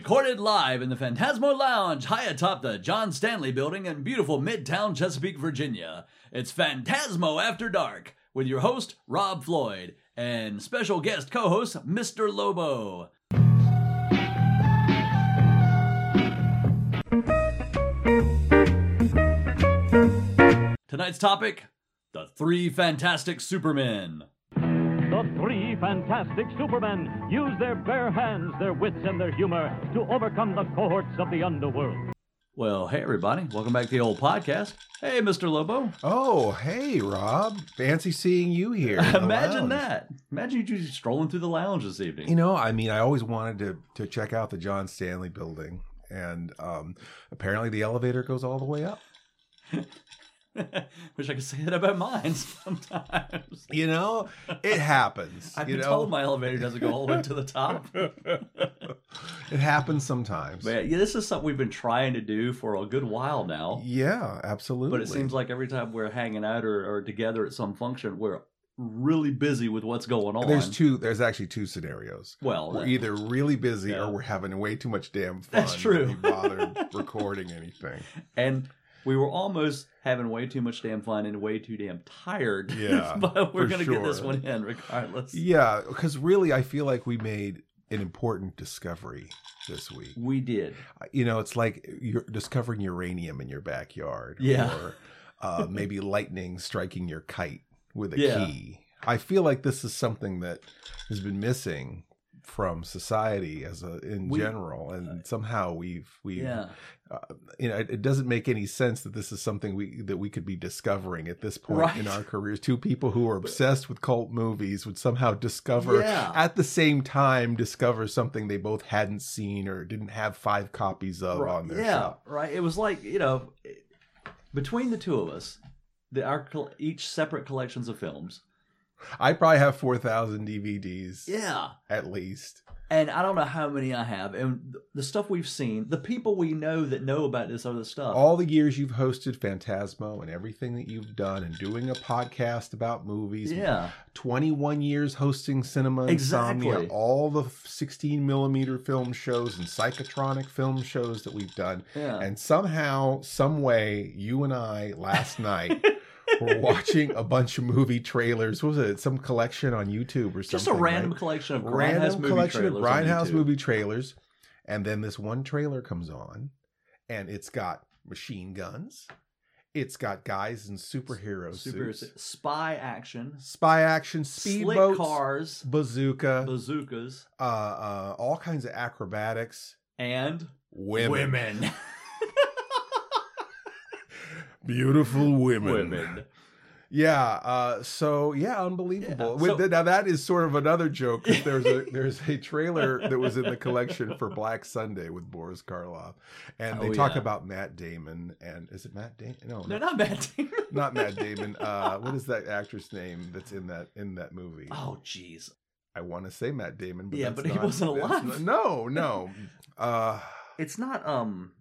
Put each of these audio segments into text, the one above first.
Recorded live in the Phantasmo Lounge high atop the John Stanley building in beautiful Midtown Chesapeake, Virginia. It's Phantasmo After Dark with your host, Rob Floyd, and special guest co host, Mr. Lobo. Tonight's topic The Three Fantastic Supermen. The three fantastic supermen use their bare hands, their wits, and their humor to overcome the cohorts of the underworld. Well, hey, everybody. Welcome back to the old podcast. Hey, Mr. Lobo. Oh, hey, Rob. Fancy seeing you here. Imagine lounge. that. Imagine you just strolling through the lounge this evening. You know, I mean, I always wanted to to check out the John Stanley building, and um, apparently the elevator goes all the way up. Wish I could say that about mine sometimes. You know, it happens. I've you been know, told my elevator doesn't go all the way to the top. it happens sometimes. But yeah, this is something we've been trying to do for a good while now. Yeah, absolutely. But it seems like every time we're hanging out or, or together at some function, we're really busy with what's going on. there's two. There's actually two scenarios. Well, We're either really busy Yeah. or we're having way too much damn fun. That's to true. bothered recording anything. and we were almost having way too much damn fun and way too damn tired. Yeah, but we're gonna get this one in regardless. Yeah, because really, I feel like we made an important discovery this week. We did. You know, it's like you're discovering uranium in your backyard, Yeah. or uh, maybe lightning striking your kite with a Yeah. key. I feel like this is something that has been missing from society as a in We- general, and somehow we've we've Yeah. uh, you know it, it doesn't make any sense that this is something we that we could be discovering at this point Right. in our careers two people who are obsessed with cult movies would somehow discover Yeah. at the same time discover something they both hadn't seen or didn't have five copies of Right, on their yeah, right. It was like you know, between the two of us, the our each separate collections of films. I probably have 4000 dvds Yeah, at least and I don't know how many I have, and the stuff we've seen, the people we know that know about this other stuff. all the years you've hosted phantasmo and everything that you've done and doing a podcast about movies yeah, 21 years hosting cinema Exactly. insomnia all the 16 millimeter film shows and psychotronic film shows that we've done yeah. and somehow some way you and i last night were watching a bunch of movie trailers. What was it? Some collection on youtube or something Just a random right? collection of random movie collection of grindhouse movie trailers. And then this one trailer comes on and it's got machine guns. It's got guys in superhero Super suits. spy action, spy action speedboats cars, bazooka, bazookas, uh, uh, all kinds of acrobatics. and Women, women. beautiful women. women. Yeah. Uh, so yeah, unbelievable. Yeah, With so- now that is sort of another joke. There's a there's a trailer that was in the collection for Black Sunday with Boris Karloff, and they Oh, talk yeah. about Matt Damon and is it Matt Damon? No, No, no, not Matt Damon. not Matt Damon. Uh, what is that actress name that's in that in that movie? Oh, jeez. I want to say Matt Damon, but Yeah, but he wasn't alive. not- no, no. Uh, It's not um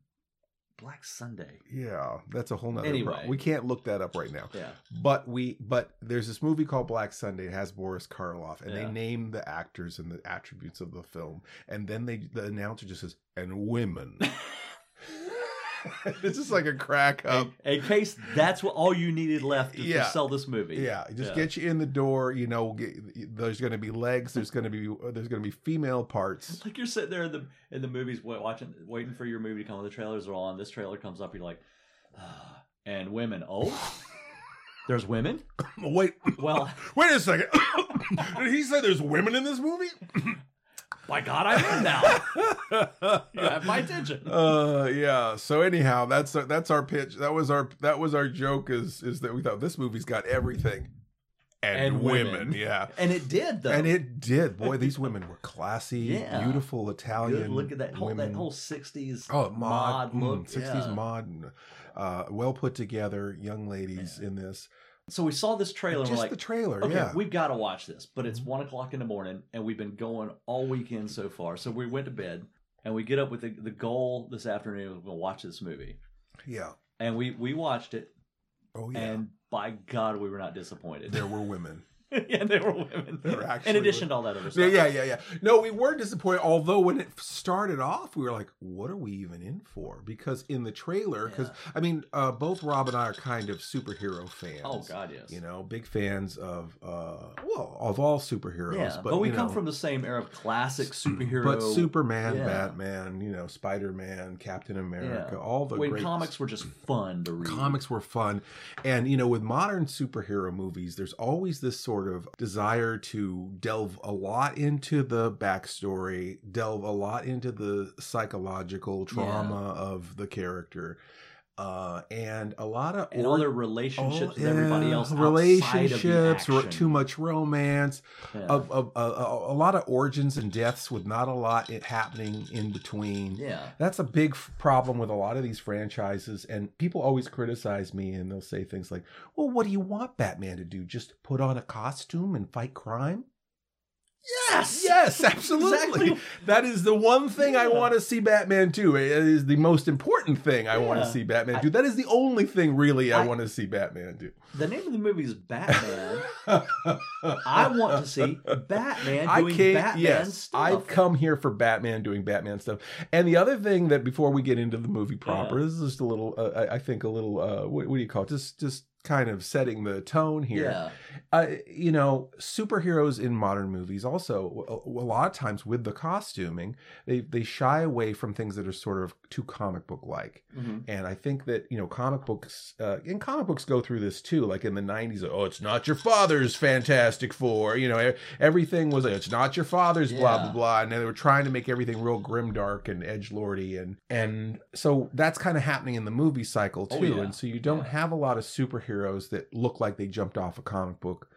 Black Sunday. Yeah, that's a whole nother Anyway. problem. We can't look that up right now. Yeah. But we but there's this movie called Black Sunday. It has Boris Karloff, and Yeah. they name the actors and the attributes of the film, and then they the announcer just says and women. it's just like a crack up. in, in case that's what all you needed left to, to Yeah. sell this movie. Yeah, just Yeah. get you in the door. You know, get, there's going to be legs. There's going to be there's going to be female parts. Like you're sitting there in the in the movies watching waiting for your movie to come on. The trailers are on. This trailer comes up. You're like, ah, and women. Oh, there's women. Wait, Well, wait a second. Did he say there's women in this movie? by God, I'm in now. You have my attention. uh yeah so anyhow that's that's our pitch that was our that was our joke is is that we thought this movie's got everything and, And women. women. yeah And it did though. and it did boy these women were classy Yeah. beautiful italian Good. Look at that whole women. that whole '60s oh mod, mod, look. mm, 60s yeah. mod uh well put together young ladies in this So we saw this trailer. just like, the trailer Okay, yeah we've got to watch this, but it's mm-hmm. one o'clock in the morning, and we've been going all weekend so far. So we went to bed, and we get up with the, the goal this afternoon. We're gonna watch this movie, yeah and we we watched it, oh yeah and by God, we were not disappointed. there were women yeah, they were women. They were In addition women. to all that other stuff. yeah, yeah, yeah. yeah. No, we were disappointed. Although when it started off, we were like, "What are we even in for?" Because in the trailer, because I mean, uh, both Rob and I are kind of superhero fans. Oh God, yes. You know, big fans of uh, well, of all superheroes. yeah, but, but, we come know, from the same era of classic superhero. But Superman, Yeah. Batman, you know, Spider Man, Captain America, Yeah. all the when great comics were just fun to read. comics were fun and you know with modern superhero movies there's always this sort of desire to delve a lot into the backstory delve a lot into the psychological trauma of the character uh and a lot of and all their relationships Oh, with everybody else. relationships ro- too much romance Yeah. a, lot of origins and deaths with not a lot it happening in between yeah. that's a big f- problem with a lot of these franchises and people always criticize me and they'll say things like well what do you want batman to do just put on a costume and fight crime Yes. yes absolutely Exactly. that is the one thing i want to see batman do it is the most important thing i want to see batman I- do that is the only thing really i, I- want to see batman do The name of the movie is Batman. I want to see Batman I doing. Batman yes, stuff. I've come here for Batman doing Batman stuff. And the other thing that before we get into the movie proper, Yeah. this is just a little. Uh, I, I think a little. Uh, what, what do you call it? Just just kind of setting the tone here. Yeah. Uh, you know, superheroes in modern movies also a, a lot of times with the costuming, they they shy away from things that are sort of too comic book like. Mhm. And I think that, you know, comic books, uh, and comic books go through this too. Like in the 90s, oh, it's not your father's Fantastic Four. You know, everything was, it's not your father's blah, Yeah. blah, blah. And they were trying to make everything real grim, dark, and edge lordy. And, and so that's kind of happening in the movie cycle Oh, too. yeah. And so you don't have a lot of superheroes that look like they jumped off a comic book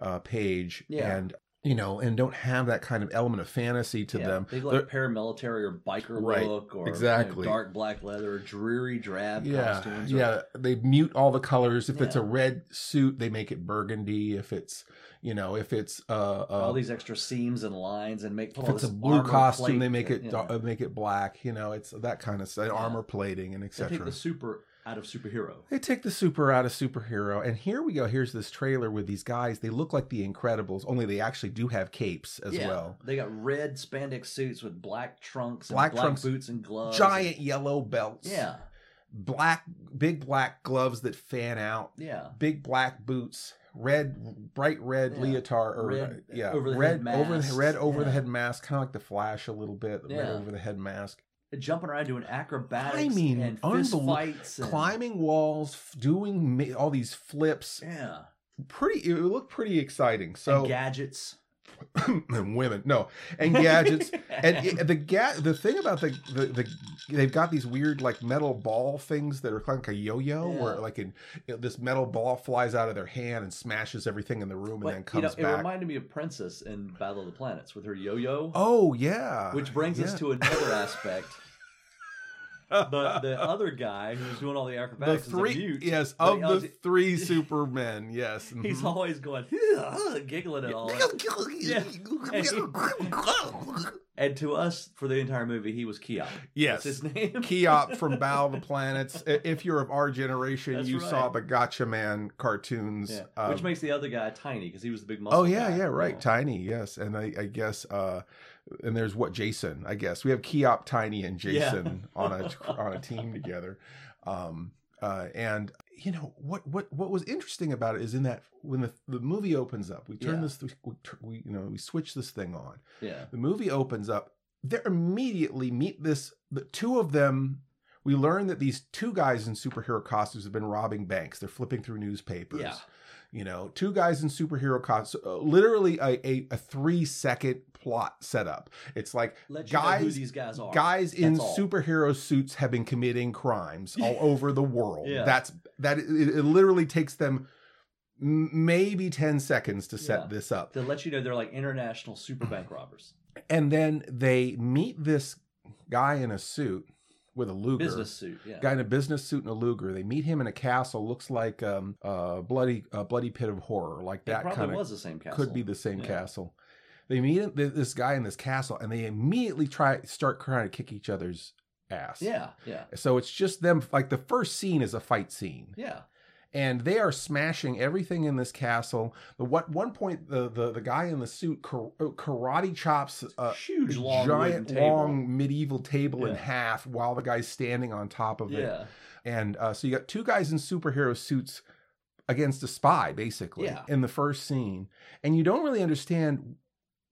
uh, page. Yeah. And, you know, and don't have that kind of element of fantasy to yeah. them. They They're- paramilitary or biker Right, look or you know, exactly. dark black leather, dreary drab yeah, costumes. or- yeah. They mute all the colors. If it's a red suit, they make it burgundy. If it's, you know, if it's uh, uh all these extra seams and lines and make if it's a blue costume, plate they make it uh, make it black. You know, it's that kind of stuff, armor plating and etc. the super out of superhero. They take the super out of superhero, and here we go. Here's this trailer with these guys. They look like the Incredibles, only they actually do have capes as yeah. well. They got red spandex suits with black trunks, and Black black, trunks, boots and gloves. Giant yellow belts. Yeah, black, big black gloves that fan out. yeah. big black boots, red, bright red Yeah. leotard, or Red yeah, over the red head over the red over the head mask, kind of like the Flash a little bit, the red Yeah. over the head mask, Jumping around doing acrobatics mean, and fist fights. And, climbing walls, doing ma- all these flips. Yeah. Pretty, it looked pretty exciting. So and gadgets. and women, no, and gadgets. And it, the ga- the thing about the, the the they've got these weird like metal ball things that are kind of like a yo-yo, Yeah. where like in you know, this metal ball flies out of their hand and smashes everything in the room and But, then you comes know, it back. reminded me of Princess in Battle of the Planets with her yo-yo. Oh yeah. Which brings us to another aspect. The the other guy who's doing all the the acrobatics three is a mute. yes but of he the three supermen yes He's mhm. always going giggling at all. And to us, for the entire movie, he was Keyop. yes That's his name. Keyop from Battle of the Planets. If you're of our generation, That's you right. saw the Gatchaman cartoons. Yeah. um, Which makes the other guy tiny because he was the big muscle. Oh yeah, guy. yeah, right. Tiny, yes, and I, I guess, uh, and there's what Jason. I guess we have Keyop, Tiny, and Yeah. Jason on a on a team together. Um, uh, and you know what what what was interesting about it is in that when the the movie opens up, we turn Yeah. this we, we you know we switch this thing on. Yeah. The movie opens up. They immediately meet this. The two of them. We learn that these two guys in superhero costumes have been robbing banks. They're flipping through newspapers. Yeah. You know, two guys in superhero costumes. Uh, literally a, a, a three second plot setup. It's like Let you know who guys these guys are. guys in all. superhero suits have been committing crimes all over the world. Yeah. That's that. It, it literally takes them maybe ten seconds to set Yeah. this up. to let you know they're like international super bank robbers. and then they meet this guy in a suit with a Luger. Business suit. Yeah. Guy in a business suit and a Luger. They meet him in a castle. Looks like um, a bloody, a bloody pit of horror, like it that probably kind of. was the same castle. Could be the same Yeah. castle. They meet this guy in this castle, and they immediately try start trying to kick each other's ass. Yeah. Yeah. So it's just them. Like the first scene is a fight scene, Yeah. And they are smashing everything in this castle. The what one point the the, the guy in the suit uh, karate chops a Huge, long, giant long medieval table in half while the guy's standing on top of it. And uh, so you got two guys in superhero suits against a spy, basically, Yeah. in the first scene, and you don't really understand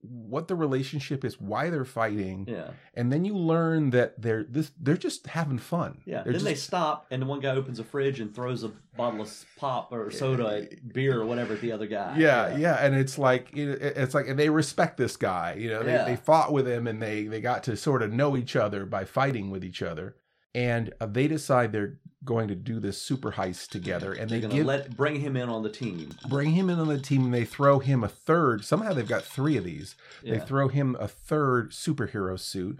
what the relationship is, why they're fighting, Yeah. and then you learn that they're this they're just having fun. Yeah. they're then they stop, and the one guy opens a fridge and throws a bottle of pop or soda, beer or whatever at the other guy. yeah, yeah, and it's like it, it's like and they respect this guy. You know, they, Yeah. they fought with him and they they got to sort of know each other by fighting with each other, and uh, they decide they're going to do this super heist together, and They're they gonna give let bring him in on the team. bring him in on the team and they throw him a third somehow they've got three of these Yeah. they throw him a third superhero suit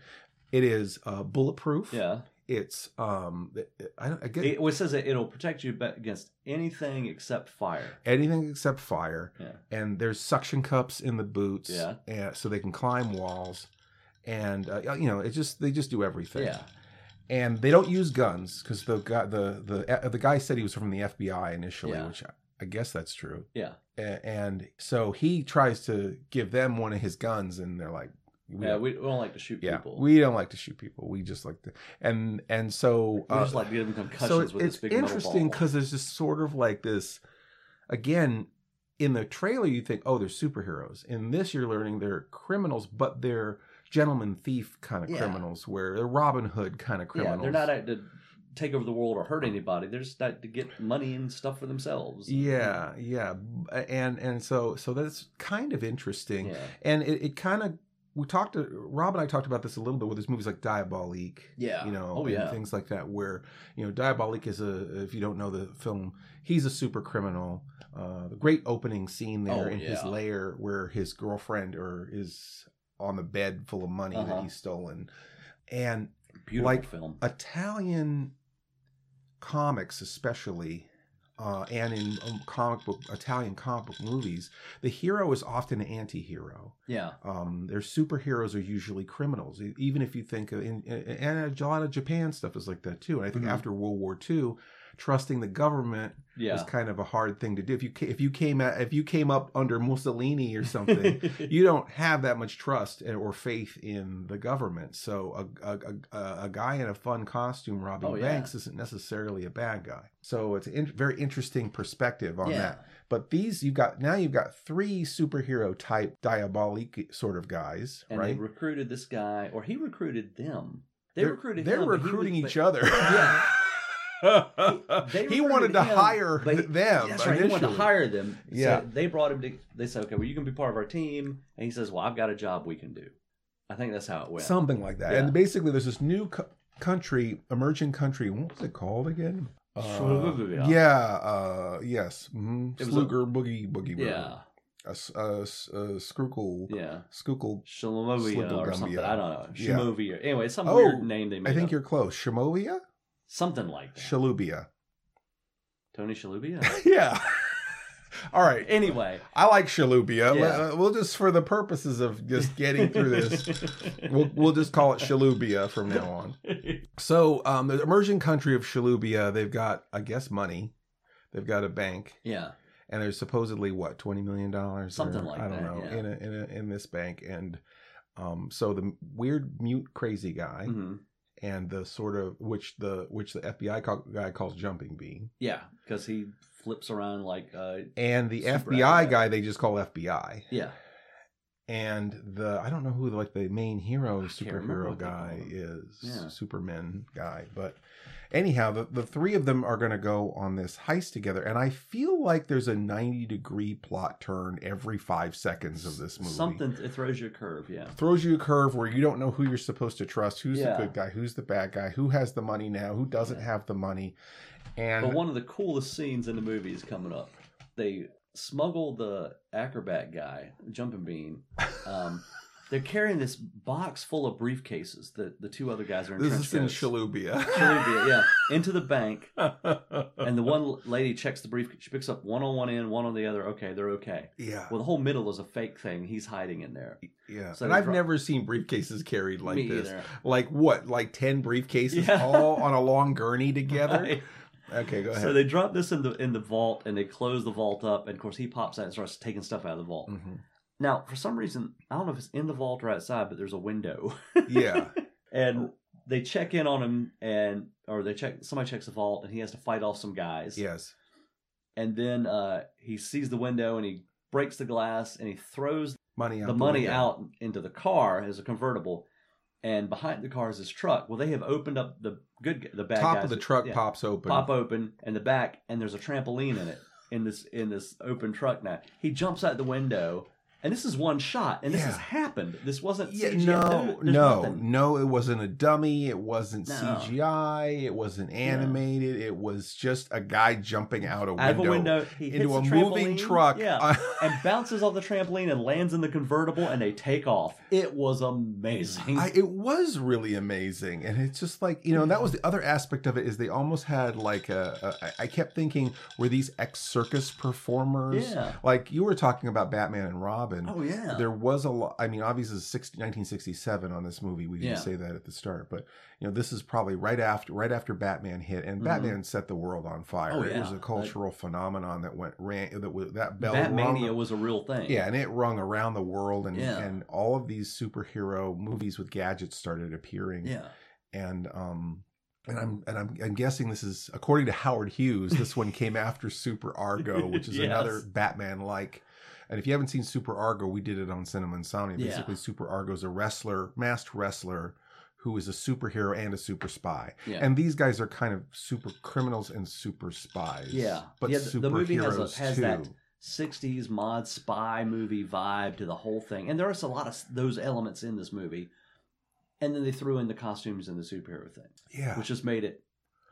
it is uh, bulletproof yeah. it's um i, don't, I get It, it says it'll protect you against anything except fire. anything except fire Yeah. and there's suction cups in the boots Yeah. and so they can climb walls and uh, you know it just they just do everything Yeah. And they don't use guns because the guy the the uh, the guy said he was from the FBI initially, Yeah. which I, I guess that's true. Yeah. And so he tries to give them one of his guns, and they're like, we yeah. don't- We, don't like to shoot yeah, people. we don't like to shoot people. We just like to, and and so We uh, just like to give them concussions so it- with it's this big interesting because there's just sort of like this again in the trailer you think oh they're superheroes in this you're learning they're criminals but they're gentleman thief kind of Yeah. criminals where they're robin hood kind of criminals. Yeah, they're not out to take over the world or hurt anybody. They're just out to get money and stuff for themselves. yeah yeah and and so so that's kind of interesting Yeah. and it, it kind of we talked to Rob and I talked about this a little bit with his movies like Diabolik. Yeah. You know, Oh, and yeah. things like that where, you know, Diabolik is a if you don't know the film, he's a super criminal. Uh the great opening scene there Oh, in his lair where his girlfriend or is on the bed full of money Uh-huh. that he's stolen. And Beautiful like film. Italian comics especially uh, and in um, comic book Italian comic book movies, the hero is often an anti-hero. Yeah. Um, their superheroes are usually criminals. Even if you think of, in, in, and a lot of Japan stuff is like that too. And I think Mhm. after World War II, trusting the government Yeah. was kind of a hard thing to do. If you if you came at, if you came up under Mussolini or something, you don't have that much trust or faith in the government. So a a, a, a guy in a fun costume robbing Oh, yeah. banks isn't necessarily a bad guy. So it's a in, very interesting perspective on yeah. that. But these you've got now you've got three superhero type diabolic sort of guys, And right? they recruited this guy, or he recruited them. They They're- recruited They're him, recruiting was- each other. Yeah. They he recruited wanted to him, hire but he- them. That's right. He wanted to hire them. Yeah. So they brought him to. They said, "Okay, well, you can be part of our team." And he says, "Well, I've got a job we can do." I think that's how it went. something like that. Yeah. And basically, there's this new co- country, emerging country. What was it called again? Uh, yeah. Uh, yes. Mm-hmm. It a- Sluger boogie boogie. Bird. yeah, A, s- a s- a skrukel. yeah. Skrukel. Shalomovia or something. I don't know. Yeah. Shamovia. Anyway, some Oh, weird name they made. I think up. you're close. Shamovia. Something like that. Shalubia. Tony Shalubia. yeah. All right. anyway, I like Shalubia. Yeah. Uh, We'll just, for the purposes of just getting through this, we'll, we'll just call it Shalubia from now on. So, um, the emerging country of Shalubia, they've got, I guess, money. They've got a bank, yeah, and there's supposedly what twenty million dollars, Something like I don't that, know, yeah. in a, in a, in this bank, and um, so the weird mute crazy guy Mhm. And the sort of which the which the FBI call, guy calls jumping bean, yeah, because he flips around like, uh, and the FBI guy. they just call FBI. yeah, and the I don't know who like the main hero can't superhero guy is Yeah. Superman guy but anyhow the, the three of them are going to go on this heist together and I feel like there's a 90 degree plot turn every 5 seconds of this movie something. It throws you a curve. Yeah, throws you a curve where you don't know who you're supposed to trust who's Yeah. the good guy who's the bad guy who has the money now who doesn't Yeah. have the money and But one of the coolest scenes in the movie is coming up. They smuggle the acrobat guy, Jumping Bean. Um, they're carrying this box full of briefcases that the two other guys are in this is in. Shalubia Shalubia, yeah, into the bank. And the one lady checks the brief. She picks up one on one end, one on the other. Okay, they're okay. yeah Well, the whole middle is a fake thing. He's hiding in there. yeah So and I've never seen briefcases carried like Me this either. like what like 10 briefcases Yeah. all on a long gurney together Right. Okay, go ahead. So they drop this in the in the vault and they close the vault up, and of course he pops out and starts taking stuff out of the vault. Mhm. Now, for some reason, I don't know if it's in the vault or outside, but there's a window. Yeah. and they check in on him, and or they check somebody checks the vault, and he has to fight off some guys. Yes. And then uh, he sees the window and he breaks the glass and he throws Money out. the money window. out into the car as a convertible. And behind the car is his truck. Well, they have opened up the good, the bad Top guys. of the truck yeah, pops open. pop open, and the back, and there's a trampoline in it in this in this open truck. Now he jumps out the window, and this is one shot, and this Yeah. has happened. This wasn't Yeah, CGI. no, There- no, nothing. no. It wasn't a dummy. It wasn't No. CGI. It wasn't animated. It was just a guy jumping out a window, Out of a window, into a the moving truck. Yeah, and bounces off the trampoline and lands in the convertible, and they take off. It was amazing. I, it was really amazing, and it's just like you know And that was the other aspect of it is they almost had like a. a I kept thinking were these ex circus performers? Yeah. Like you were talking about Batman and Robin. Oh yeah, There was a lot. I mean, obviously, 60, 1967 on this movie. We didn't Yeah. say that at the start, but you know, this is probably right after right after Batman hit, and Mhm. Batman set the world on fire. Oh, It was a cultural phenomenon that went ran that was that bell Batmania rung- was a real thing. yeah, and it rung around the world, and Yeah. and all of these superhero movies with gadgets started appearing. yeah. and um. And I'm and I'm, I'm guessing this is according to Howard Hughes. This one came after Super Argo, which is Yes. another Batman like. And if you haven't seen Super Argo, we did it on Cinema Insomnia. Yeah. Basically, Super Argo is a wrestler, masked wrestler, who is a superhero and a super spy. Yeah. And these guys are kind of super criminals and super spies. Yeah. but Yeah, the- the movie has a- has that 60s mod spy movie vibe to the whole thing. And there's a lot of those elements in this movie. And then they threw in the costumes and the superhero thing, yeah. which just made it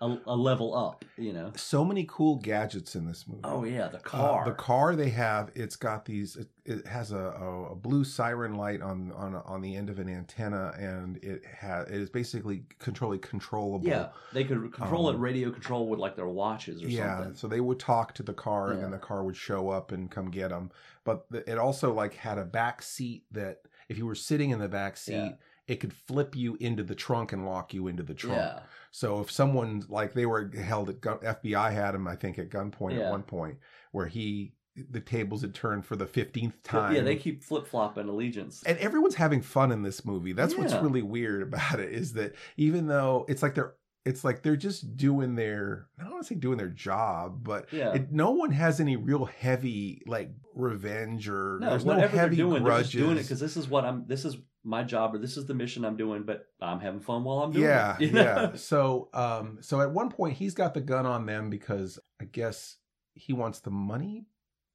a, a level up, you know. so many cool gadgets in this movie. Oh yeah, the Uh, car. the car they have, it's got these. It, it has a, a, a blue siren light on on on the end of an antenna, and it has it is basically controlly controllable. Yeah, they could control it Um, radio control with like their watches or yeah. something. So they would talk to the car, and then the car would show up and come get them. But the, it also like had a back seat that if you were sitting in the back seat. Yeah. It could flip you into the trunk and lock you into the trunk. Yeah, So if someone like they were held at gun, FBI had him, I think, at gunpoint Yeah. at one point, where he the tables had turned for the fifteenth time. yeah, they keep flip flopping allegiance. and everyone's having fun in this movie. That's what's really weird about it is that even though it's like they're it's like they're just doing their I don't want to say doing their job, but Yeah. it, no one has any real heavy like revenge or No, there's no heavy they're doing, grudges. they're just doing it because this is what I'm. This is my job, or this is the mission I'm doing. But I'm having fun while I'm doing yeah, it. you know? yeah. So, um, so at one point he's got the gun on them because I guess he wants the money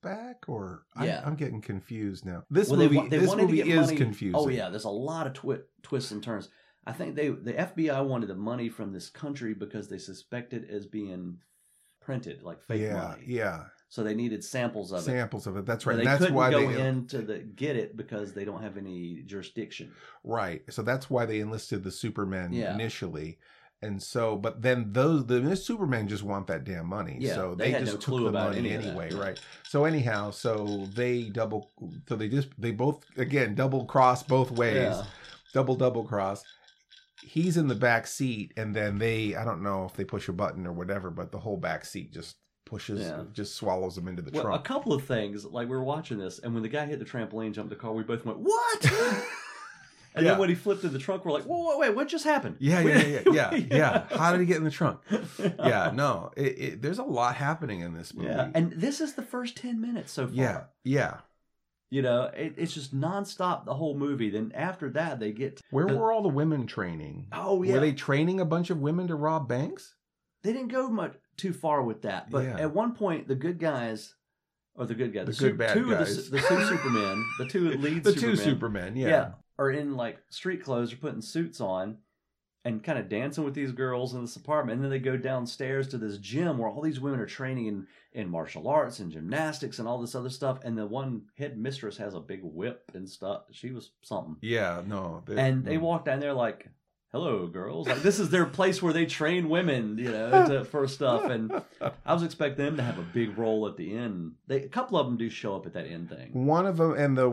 back, or Yeah. I, I'm getting confused now. This Well, movie, wa- they this movie is money- confusing. Oh yeah, there's a lot of twi- twists and turns. I think they the FBI wanted the money from this country because they suspected it as being printed like fake yeah, money. yeah. So they needed samples of it. Samples of it. That's right. They And that's couldn't why go they uh, into the get it because they don't have any jurisdiction. right. So that's why they enlisted the Supermen Yeah. initially. And so, but then those the Supermen just want that damn money. Yeah, so they they, just no took the money anyway, right? So anyhow, so they double, so they just they both again double cross both ways. Yeah. double double cross. He's in the back seat, and then they I don't know if they push a button or whatever, but the whole back seat just pushes, Yeah. just swallows him into the Well, a couple of things. Like we were watching this, and when the guy hit the trampoline, jumped the car, we both went, "What?" and Yeah. then when he flipped in the trunk, we're like, "Whoa, wait, wait, what just happened?" yeah, yeah, yeah, yeah, yeah, yeah. How did he get in the trunk? yeah. No, it, it, there's a lot happening in this movie. Yeah, and this is the first ten minutes so far. yeah, yeah. You know, it, it's just nonstop the whole movie. Then after that, they get Where the- were all the women training? oh yeah, Were they training a bunch of women to rob banks? they didn't go much too far with that. But Yeah. at one point, the good guys, or the good guys, The su- good bad two of the, the two Supermen, the two lead The two Supermen, yeah. yeah, are in like street clothes, are putting suits on. And kind of dancing with these girls in this apartment, and then they go downstairs to this gym where all these women are training in, in martial arts and gymnastics and all this other stuff. And the one head mistress has a big whip and stuff. She was something. Yeah, no. they- and they walk down there like hello girls like this is their place where they train women you know to, for stuff and i was expecting them to have a big role at the end they a couple of them do show up at that end thing One of them and the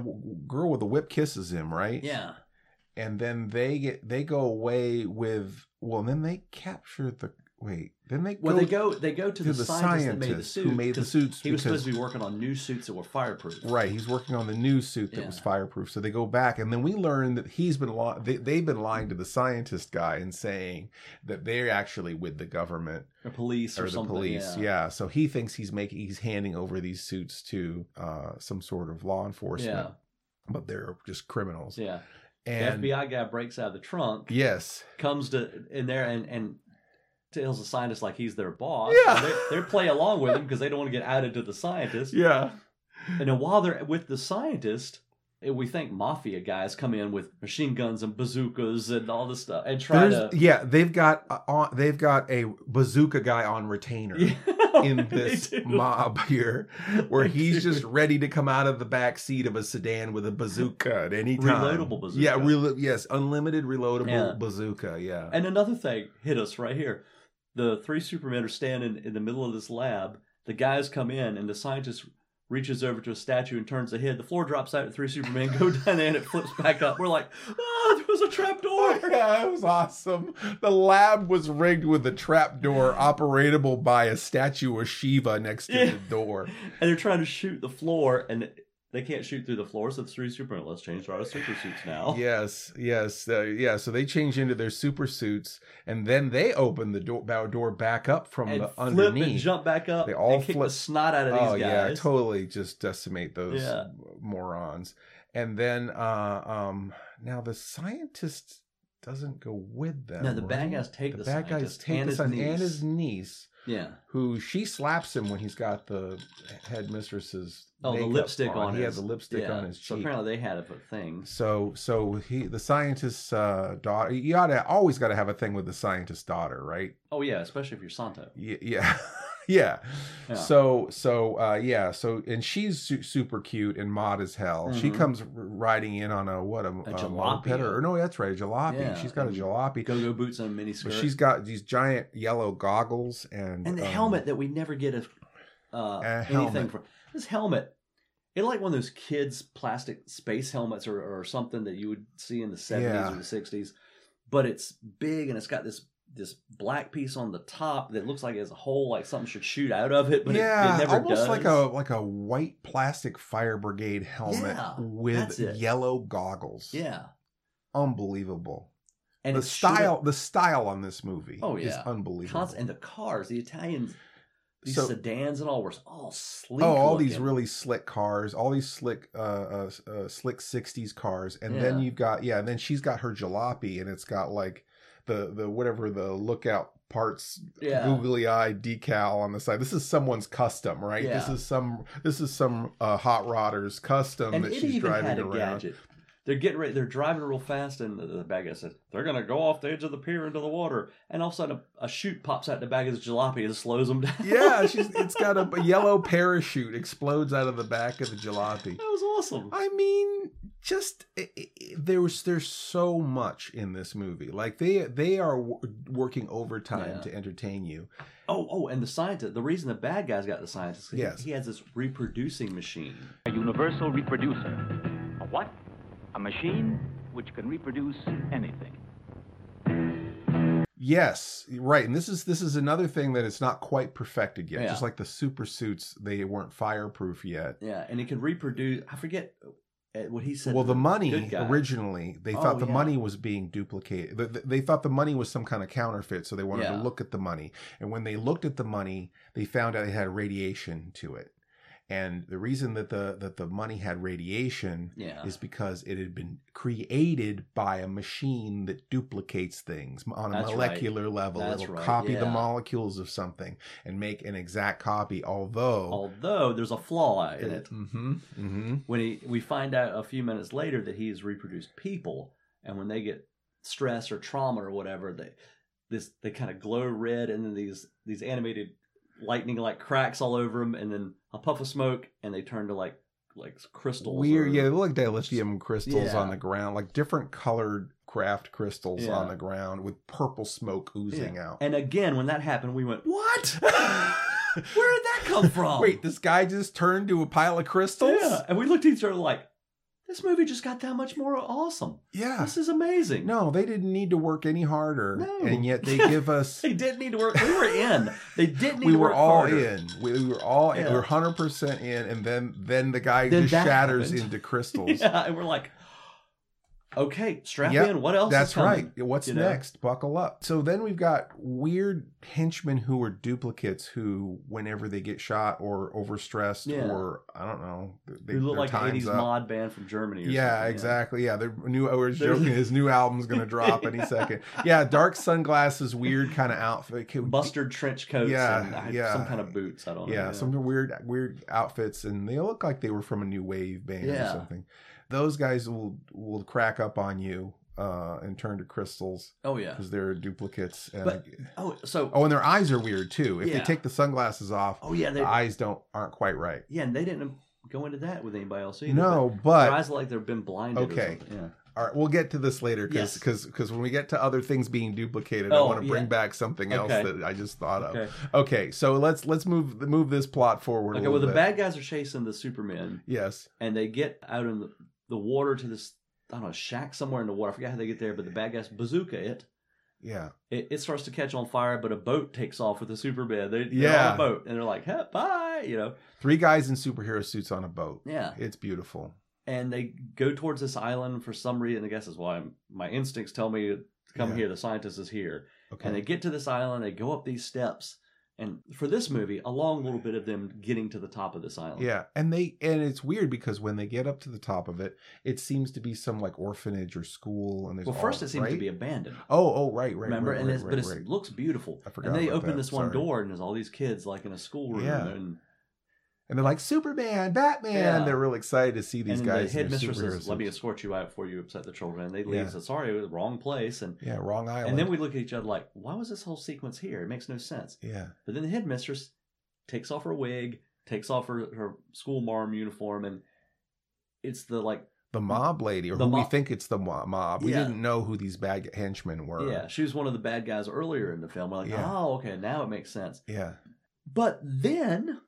girl with the whip kisses him, right? yeah And then they get they go away with well, then they capture the wait, then they Well, go, they go they go to, to the, the scientist that made the suit who made the suits He was because- supposed to be working on new suits that were fireproof. Right, he's working on the new suit that Yeah. was fireproof. So they go back, and then we learn that he's been li- they, they've been lying to the scientist guy and saying that they're actually with the government Or police or, or the something. police. Yeah. Yeah. so he thinks he's making he's handing over these suits to uh, some sort of law enforcement, Yeah. but they're just criminals. Yeah. And the FBI guy breaks out of the trunk, yes, comes to in there and and tells the scientist like he's their boss. Yeah. They, they play along with him because they don't want to get outed to the scientist. yeah, And then while they're with the scientist, eh, we think mafia guys come in with machine guns and bazookas and all this stuff and try There's, to. yeah, they've got uh, on, they've got a bazooka guy on retainer. in this mob here where They he's do. just ready to come out of the back seat of a sedan with a bazooka at any time. Reloadable bazooka. Yeah, relo- yes, unlimited reloadable Yeah. bazooka. Yeah. And another thing hit us right here. The three Supermen are standing in the middle of this lab. The guys come in, and the scientist reaches over to a statue and turns the head. The floor drops out, and three Supermen go down there, and it flips back up. We're like, oh, there was a trap door. yeah, it was awesome. The lab was rigged with a trapdoor operatable by a statue of Shiva next to Yeah. the door. And they're trying to shoot the floor, and they can't shoot through the floor. So the three Supermen, let's change to our super suits now. Yes, yes, uh, yeah. So they change into their super suits, and then they open the door, bow door back up from And the flip underneath. and jump back up. They all and kick flip- the snot out of these oh guys. yeah, totally just decimate those Yeah. morons. And then uh um now the scientist doesn't go with them. No, the bad guys take the, the bad guys take and the his son and niece. his niece, Yeah. who she slaps him when he's got the headmistress's Oh, the lipstick on, He his, had the lipstick yeah. on his So apparently they had a thing. So so he the scientist's uh, daughter. You gotta always got to have a thing with the scientist's daughter, right? Oh yeah, especially if you're Santo. Y- yeah yeah Yeah. so so uh yeah so and she's su- super cute and mod as hell she Mhm. comes riding in on a what a, a jalopy. moped or, or no that's right a jalopy Yeah, she's got a and jalopy Go-go boots and a mini skirt. but she's got these giant yellow goggles and and the um, helmet that we never get a, uh, A anything from. This helmet, it's like one of those kids' plastic space helmets or, or something that you would see in the seventies Yeah. or the sixties, but it's big and it's got this this black piece on the top that looks like it has a hole, like something should shoot out of it, but yeah it, never almost does. like a like a white plastic fire brigade helmet Yeah, with yellow goggles. Yeah, unbelievable. And the it style the style on this movie Oh, yeah, is unbelievable. Const- and the cars, the Italians, these So- sedans and all were all sleek. Oh, all these really slick cars, all these slick, uh, uh, uh slick '60s cars, and then you've got yeah, and then she's got her jalopy, and it's got like the the whatever the lookout parts, Yeah. googly eye decal on the side. This is someone's custom, right? This is some this is some uh, hot rodders custom and that she's driving around. gadget. They're getting ready. They're driving real fast, and the, the bad guy says they're gonna go off the edge of the pier into the water. And all of a sudden, a, a chute pops out the back of his jalopy and slows them down. Yeah, she's it's got a, a yellow parachute explodes out of the back of the jalopy. that was awesome. I mean, just i i there's there's so much in this movie. Like they they are w- working overtime Yeah. to entertain you. Oh, oh, and the scientist. The reason the bad guys got the scientist, he, Yes. he has this reproducing machine. A universal reproducer. A what? A machine which can reproduce anything. Yes, right. And this is this is another thing that it's not quite perfected yet. Yeah. Just like the super suits, they weren't fireproof yet. Yeah, and it can reproduce. I forget what he said. well, the money originally, they Oh, thought the yeah. money was being duplicated. Th- th- They thought the money was some kind of counterfeit, so they wanted Yeah. to look at the money. And when they looked at the money, they found out it had radiation to it. And the reason that the that the money had radiation Yeah. is because it had been created by a machine that duplicates things on a That's right. molecular level. That's It'll right, copy the molecules of something and make an exact copy. Although, Although there's a flaw in it. hmm hmm when he we find out a few minutes later that he has reproduced people and when they get stress or trauma or whatever they this they kind of glow red and then these these animated lightning like cracks all over them and then a puff of smoke and they turn to like like crystals weird. or- Yeah, they look like dilithium crystals Yeah. on the ground, like different colored craft crystals Yeah. on the ground with purple smoke oozing Yeah. out. and again when that happened we went what where did that come from Wait, this guy just turned to a pile of crystals? yeah and we looked at each other like this movie just got that much more awesome. Yeah. This is amazing. No, they didn't need to work any harder, No. and yet they give us. They didn't need to work. We were in. They didn't need we to were work all harder. in. We, we were all in. We were hundred percent in, and then then the guy Then just shatters happened. into crystals. Yeah, and we're like, okay, strap Yep, in. What else? That's is coming? right. What's You know? next? Buckle up. So then we've got weird henchmen who are duplicates who, whenever they get shot or overstressed Yeah. or I don't know, they look their like an 80s up. mod band from Germany. Or Yeah, exactly. Yeah, the new. I was joking. His new album's gonna drop any second. Yeah, dark sunglasses, weird kind of outfit. Mustard trench coats Yeah, and yeah. some kind of boots. I don't know. yeah, some weird weird outfits, and they look like they were from a new wave band or something. Those guys will will crack up on you uh, and turn to crystals Oh yeah. because they're duplicates. And But- Oh, so oh, and their eyes are weird too. If Yeah. they take the sunglasses off, oh yeah, they the eyes don't aren't quite right. yeah, and they didn't go into that with anybody else either. No, but their eyes like they've been blinded. Okay. Yeah. all right, we'll get to this later because Yes. because when we get to other things being duplicated, I Oh, want to bring yeah. back something else Okay. that I just thought of. Okay. Okay, so let's let's move move this plot forward. Okay. little Well, the bit. bad guys are chasing the Superman. Yes. and they get out in the, the water to this I don't know shack somewhere in the water. I forget how they get there, but the bad guys bazooka it. Yeah. It, it starts to catch on fire, but a boat takes off with the Superman. They, they're Yeah. on a boat, and they're like, hey, "Bye," you know. Three guys in superhero suits on a boat. Yeah. It's beautiful. and they go towards this island for some reason. I guess is why my instincts tell me to come Yeah. here. The scientist is here, Okay. and they get to this island. They go up these steps, and for this movie, a long little bit of them getting to the top of this island. Yeah, and they and it's weird because when they get up to the top of it, it seems to be some like orphanage or school, and there's Well, first all- it seems to be abandoned. Oh, oh, right, right. Remember, right, and right, it's, right, but it right. looks beautiful. I forgot And they open that, this one sorry. door, and there's all these kids like in a schoolroom, Yeah. and and they're like Superman, Batman. Yeah. They're real excited to see these and guys. the headmistress says, "Let me escort you out before you upset the children." And they leave. Yeah. Says, "Sorry, it was the wrong place." And Yeah, wrong island. and then we look at each other like, "Why was this whole sequence here? It makes no sense." yeah, But then the headmistress takes off her wig, takes off her, her school marm uniform, and it's the like, the mob lady, or who we think it's the mo- mob. We Yeah. didn't know who these bad henchmen were. yeah, she was one of the bad guys earlier in the film. We're like, Yeah. oh, okay, now it makes sense. yeah. But then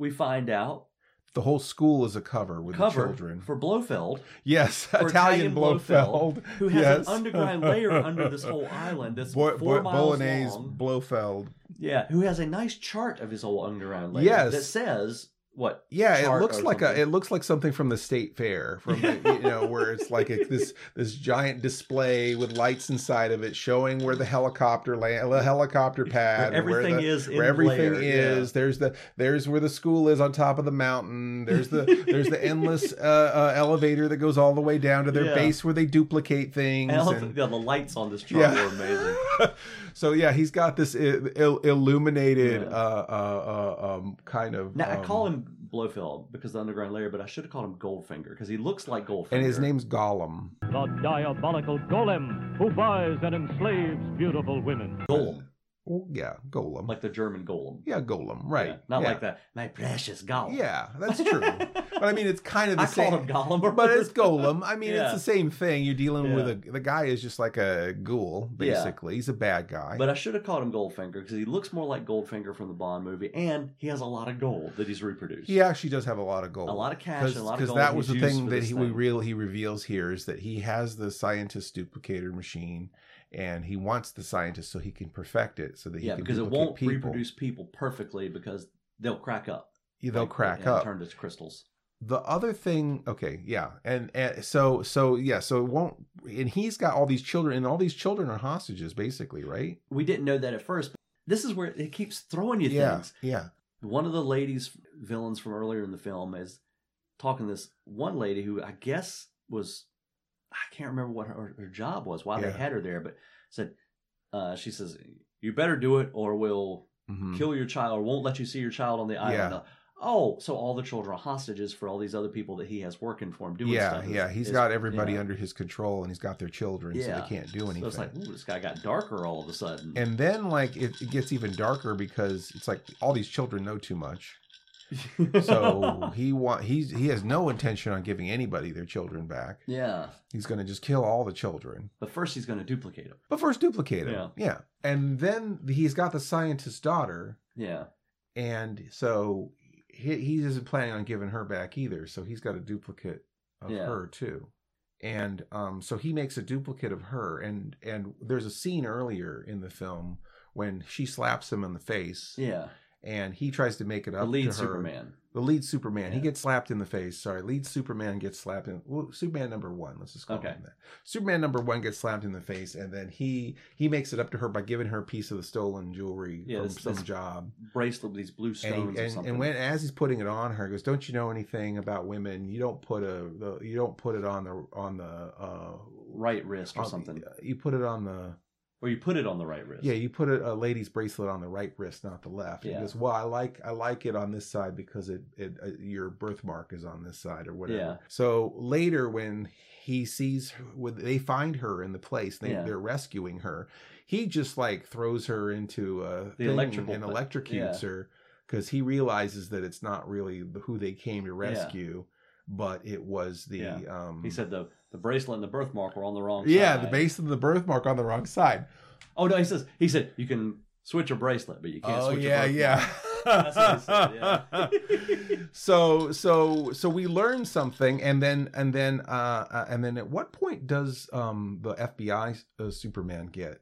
we find out The whole school is a cover with cover the children. for Blofeld, yes, for Italian, Blofeld, who has yes. an underground layer under this whole island that's Bo- four Bo- miles Bolognese long. Blofeld. Yeah, who has a nice chart of his whole underground layer Yes. that says what? Yeah, it looks like something. a it looks like something from the state fair from the, you know where it's like a, this this giant display with lights inside of it showing where the helicopter land the helicopter pad Where and where everything the- is in where everything layer, is there's the there's where the school is on top of the mountain there's the there's the endless uh, uh, elevator that goes all the way down to their Yeah. base where they duplicate things And, and- yeah, the lights on this chart Yeah. were amazing. so yeah he's got this il- il- illuminated Yeah. uh, uh, uh, um, kind of Now I um, call him Blofeld because the underground layer, but I should have called him Goldfinger because he looks like Goldfinger. and his name's Gollum The diabolical golem who buys and enslaves beautiful women. Golem, well, yeah Golem like the German Golem. Yeah, Golem, right. Yeah, not yeah. like that. My precious Golem. Yeah, that's true. but I mean, it's kind of the I same. called him Gollum, but it's Golem. I mean, Yeah. it's the same thing. You're dealing with a the guy is just like a ghoul, basically. He's a bad guy. But I should have called him Goldfinger because he looks more like Goldfinger from the Bond movie, and he has a lot of gold that he's reproduced. he actually does have a lot of gold. a lot of cash and a lot of gold. because that was the thing that he we thing. real he reveals here is that he has the scientist duplicator machine, and he wants the scientist so he can perfect it so that he yeah, can because it won't people. reproduce people perfectly because they'll crack up. Yeah, They'll Like, crack and up. turn to crystals. the other thing okay yeah and, and so so yeah so it won't and he's got all these children and all these children are hostages basically right We didn't know that at first. But this is where it keeps throwing you yeah things. yeah One of the ladies villains from earlier in the film is talking to this one lady who I guess was I can't remember what her, her job was, why they had her there, but said uh, she says you better do it or we'll Mhm. kill your child or won't let you see your child on the island. Yeah. Oh, so all the children are hostages for all these other people that he has working for him doing yeah stuff. yeah Is- he's is- got everybody yeah. under his control and he's got their children so they can't do anything So it's like, ooh, this guy got darker all of a sudden. and then like it, it gets even darker because it's like all these children know too much so he want he's he has no intention on giving anybody their children back yeah, he's going to just kill all the children but first he's going to duplicate them. but first duplicate them. Yeah. yeah and then he's got the scientist's daughter Yeah, and so he, he isn't planning on giving her back either. So he's got a duplicate of Yeah. her too. And um, so he makes a duplicate of her, and and there's a scene earlier in the film when she slaps him in the face, Yeah. And he tries to make it up lead to her. The lead Superman. The lead Superman. He gets slapped in the face. Sorry, lead Superman gets slapped in. Well, Superman number one. Let's just call Okay. him that. Superman number one gets slapped in the face, and then he he makes it up to her by giving her a piece of the stolen jewelry Yeah, from this- some this job. Bracelet with these blue And, stones he, or and, something. and when as he's putting it on her, he goes, "Don't you know anything about women? You don't put a the, you don't put it on the on the uh, right wrist or on- something. You put it on the Or you put it on the right wrist. yeah, you put a, a lady's bracelet on the right wrist, not the left. Yeah. Goes, "Well, I like I like it on this side because it it uh, your birthmark is on this side or whatever." Yeah. So later, when he sees when they find her in the place, they Yeah. they're rescuing her. He just like throws her into a The thing electrical and electrocutes Yeah. her because he realizes that it's not really who they came to rescue, but it was the Yeah. um. He said the, the bracelet and the birthmark were on the wrong "Yeah, side. the base of the birthmark on the wrong side." Oh no, he says he said you can switch a bracelet, but you can't oh switch yeah, yeah. That's what said, yeah. so so so we learn something, and then and then uh, uh, and then at what point does um the FBI uh, Superman get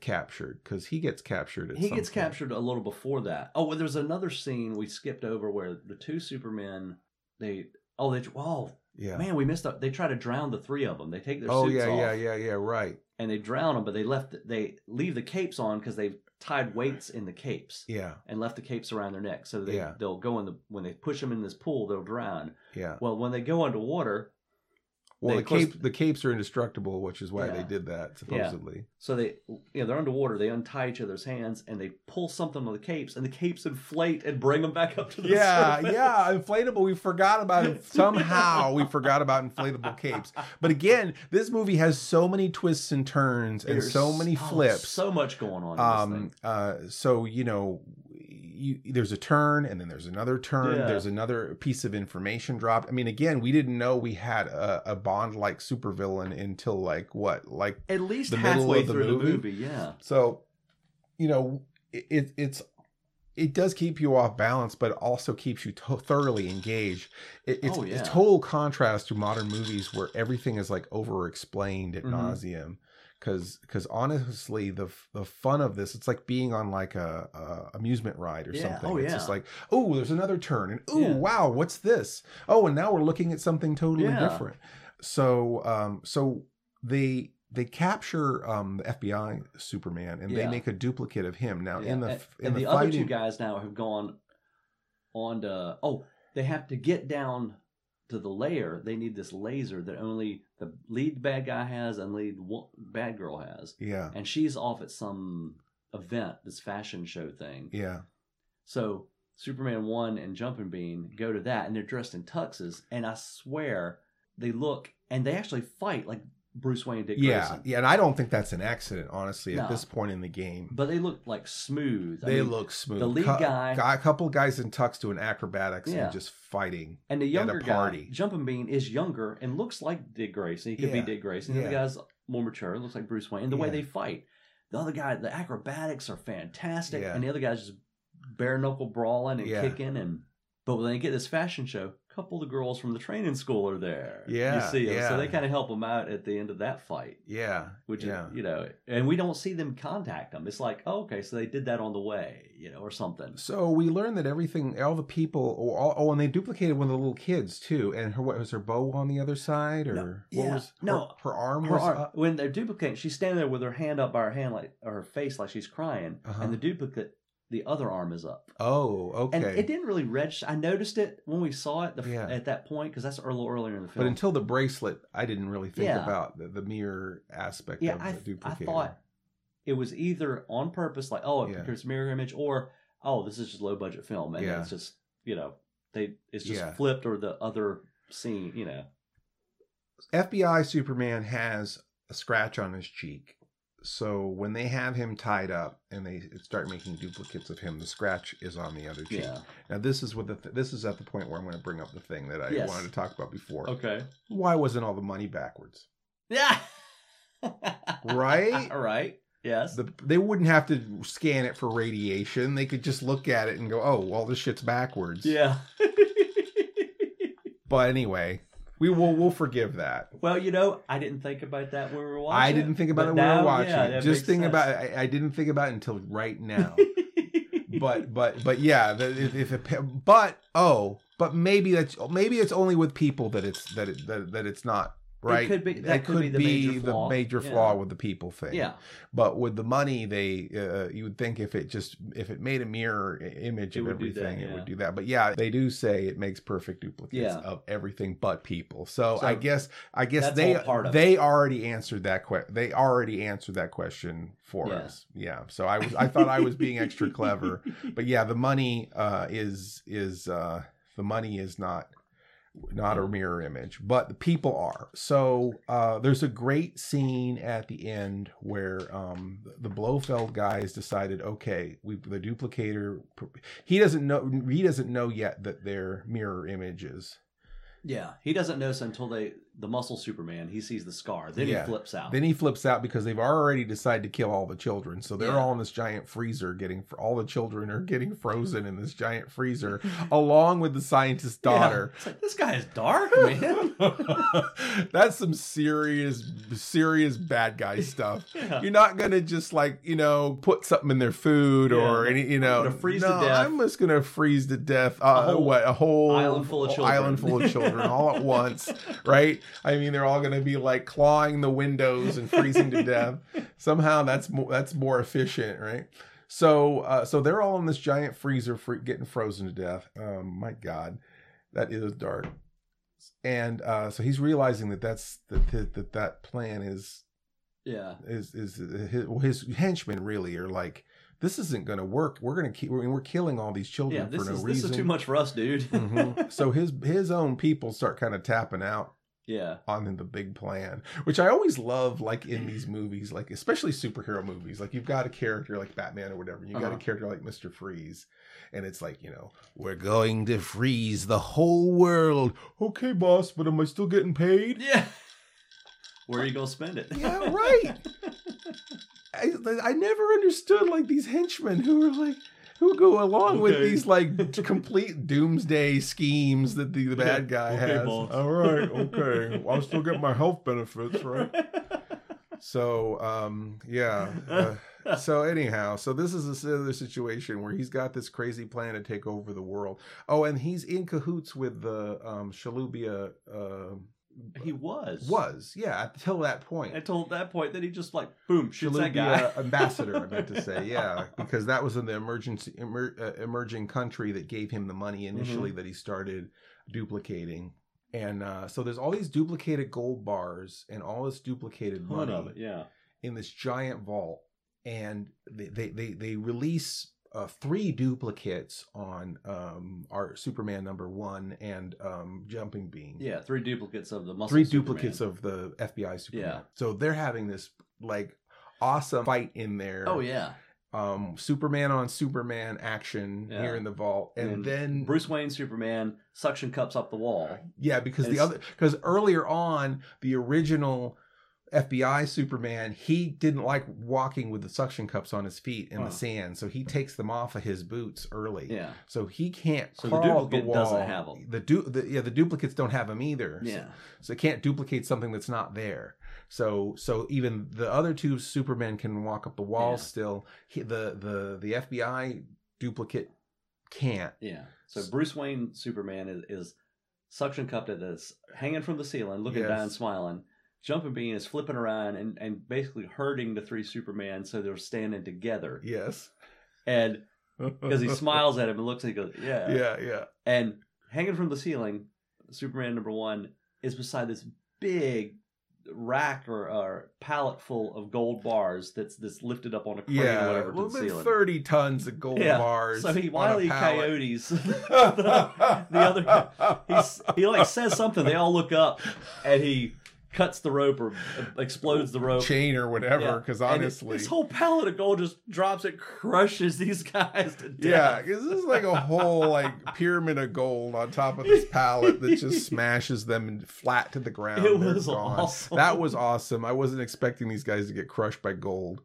captured? Because he gets captured. At he gets point. captured a little before that. Oh, well, there's another scene we skipped over where the two Supermen they oh they oh Yeah. man we missed out. They try to drown the three of them. They take their oh suits yeah, off yeah, yeah, yeah. Right. and they drown them, but they left they leave the capes on because they've tied weights in the capes Yeah, and left the capes around their neck. So they Yeah. they'll go in the when they push them in this pool they'll drown. yeah. Well, when they go underwater, Well, the course- cape the capes are indestructible, which is why Yeah. they did that supposedly. So they, you know, they're underwater. They untie each other's hands and they pull something on the capes, and the capes inflate and bring them back up to the Yeah, surface. yeah, yeah, inflatable. We forgot about it. Somehow we forgot about inflatable capes. But again, this movie has so many twists and turns and There's so many oh, flips. so much going on. In um thing. uh so you know you, there's a turn and then there's another turn Yeah. there's another piece of information dropped i mean again we didn't know we had a, a bond like supervillain until like what like At least the middle halfway of the through the movie? movie, yeah. so you know it, it it's it does keep you off balance but also keeps you to- thoroughly engaged it, it's Oh, yeah. a total contrast to modern movies where everything is like over explained at Mhm. nauseum because because honestly the the fun of this it's like being on like a, a amusement ride or Yeah. something Oh, it's yeah. just like oh there's another turn and oh Yeah. wow what's this oh and now we're looking at something totally different so um so they they capture um the FBI Superman and they make a duplicate of him now in the and, in and the, the, other two guys now have gone on to. Oh, they have to get down to the layer. They need this laser that only the lead bad guy has and lead bad girl has. yeah and she's off at some event, this fashion show thing. yeah So Superman one and Jumping Bean go to that, and they're dressed in tuxes, and I swear they look and they actually fight like Bruce Wayne and Dick yeah Grayson. yeah and I don't think that's an accident honestly at No. this point in the game But they look like smooth. I they mean, look smooth the lead guy- a couple guys in tux doing acrobatics Yeah. and just fighting and the younger guy, party. Jumping Bean, is younger and looks like Dick Grayson. He could Yeah. be Dick Grayson. The other guy's more mature, looks like Bruce Wayne. And the way they fight, the other guy, the acrobatics are fantastic, and the other guy's just bare knuckle brawling and kicking. And but when they get this fashion show, couple of the girls from the training school are there. Yeah, you see yeah. So they kind of help them out at the end of that fight. yeah Which yeah is, you know, and we don't see them contact them. It's like, oh, okay, so they did that on the way, you know, or something. So we learned that everything, all the people, oh, all, oh, and they duplicated one of the little kids too. And her, what was her bow on the other side, or No, what yeah, was her, no, her arm her was arm, up? when they're duplicating, she's standing there with her hand up by her hand, like or her face, like she's crying, Uh-huh. and the duplicate, the other arm is up. Oh, okay. And it didn't really register. I noticed it when we saw it the, Yeah. at that point because that's a little earlier in the film. but until the bracelet, I didn't really think Yeah. about the, the mirror aspect yeah, of I, the I thought it was either on purpose, like oh, Yeah. it's mirror image, or oh, this is just low budget film, and Yeah. it's just you know they it's just Yeah. flipped or the other scene, you know. FBI Superman has a scratch on his cheek. So when they have him tied up and they start making duplicates of him, the scratch is on the other cheek. Yeah. Now this is what the th- this is at the point where I'm going to bring up the thing that I Yes. wanted to talk about before. Okay. Why wasn't all the money backwards? Yeah. Right? All right. Yes. The, they wouldn't have to scan it for radiation. They could just look at it and go, "Oh, well, this shit's backwards." yeah. But anyway, We will we'll forgive that. Well, you know, I didn't think about that when we were watching. I didn't think about it when we were watching. yeah. Just think sense. about it. I, I didn't think about it until right now. but but but yeah, if, if it, but oh, but maybe that's maybe it's only with people that it's that it that, that it's not right. It could be- that It could be the major flaw. major Yeah. flaw with the people thing. Yeah, But with the money, they uh, you would think if it just if it made a mirror image It of do that, everything, it would do that. But yeah, they do say it makes perfect duplicates Yeah. of everything but people. So, So I guess I guess they all part of they already answered that que- they already answered that question for Yeah. us. Yeah. So I was I thought I was being extra clever, but yeah, the money uh, is is uh, the money is not not a mirror image, but the people are. So uh, there's a great scene at the end where um, the Blofeld guys decided, okay, we the duplicator. He doesn't know. He doesn't know yet that they're mirror images. yeah. He doesn't notice until they the muscle Superman. He sees the scar, then Yeah. he flips out. Then he flips out because they've already decided to kill all the children. So they're Yeah. all in this giant freezer getting for all the children are getting frozen in this giant freezer along with the scientist's Yeah. daughter. It's like this guy is dark, man. That's some serious serious bad guy stuff. Yeah. You're not gonna just like you know put something in their food or any you know. Freeze to death. I'm just gonna freeze to death. Uh, whole what a whole island full of children. island full of children all at once, right? I mean, they're all gonna be like clawing the windows and freezing to death. Somehow that's more that's more efficient, right? So uh, so they're all in this giant freezer, fr- getting frozen to death. Um, my God, that is dark. And uh, so he's realizing that that's that that, that, that plan is yeah. is is his, well, his henchmen really are like this isn't going to work. We're going to keep we're, we're killing all these children Yeah, for no is reason. this is too much for us, dude. Mhm. So his his own people start kind of tapping out yeah. on the big plan, which I always love, like in these movies, like especially superhero movies. Like you've got a character like Batman or whatever, and you got Uh-huh. a character like Mister Freeze, and it's like you know we're going to freeze the whole world. Okay, boss, but am I still getting paid? Yeah. Where are you gonna spend it? Yeah, right. I, I never understood like these henchmen who are like who go along with these like complete doomsday schemes that the, the bad guy Okay, has. boss. All right, okay. I'll still get my health benefits, right? So, um, yeah. Uh, so anyhow, so this is another situation where he's got this crazy plan to take over the world. Oh, and he's in cahoots with the um, Shalubia. Uh, he was. was yeah until that point. Until that point, then he just like boom shoots that guy. Ambassador, I meant to say, yeah, because that was in the emergency emer, uh, emerging country that gave him the money Mm-hmm. initially that he started duplicating. And uh, so there's all these duplicated gold bars and all this duplicated money it, yeah. in this giant vault, and they they they, they release. Uh, three duplicates on um, our Superman number one and um, Jumping Bean Yeah, three duplicates of the muscle. three Superman. duplicates of the FBI Superman. Yeah. So they're having this like awesome fight in there. Oh yeah, Um Superman on Superman action Yeah. here in the vault. And, And then Bruce Wayne Superman suction cups up the wall. yeah, because the other because earlier on the original FBI Superman, he didn't like walking with the suction cups on his feet in Huh. the sand, so he takes them off of his boots early. Yeah, So he can't So the crawl the duplicate wall. doesn't have 'em. The, du- the yeah the duplicates don't have them either. So- yeah, so it can't duplicate something that's not there. So so even the other two Supermen can walk up the wall Yeah. still. He, the the the FBI duplicate can't. yeah. So Bruce Wayne Superman is, is suction cupped at this, hanging from the ceiling, looking Yes. down, smiling. Jumping Bean is flipping around and, and basically hurting the three Superman so they're standing together. Yes. And because he smiles at him and looks and he goes, yeah. Yeah, yeah. And hanging from the ceiling, Superman number one is beside this big rack or, or pallet full of gold bars that's that's lifted up on a crane or Yeah, whatever a to the ceiling. thirty tons of gold Yeah. bars. So he wily coyotes. the, the other he's, he like says something. They all look up, and he cuts the rope or uh, explodes the rope. chain or whatever. Because And honestly, this whole pallet of gold just drops. It crushes these guys to death. Yeah, because this is like a whole like pyramid of gold on top of this pallet that just smashes them flat to the ground. It was awesome. That was awesome. I wasn't expecting these guys to get crushed by gold.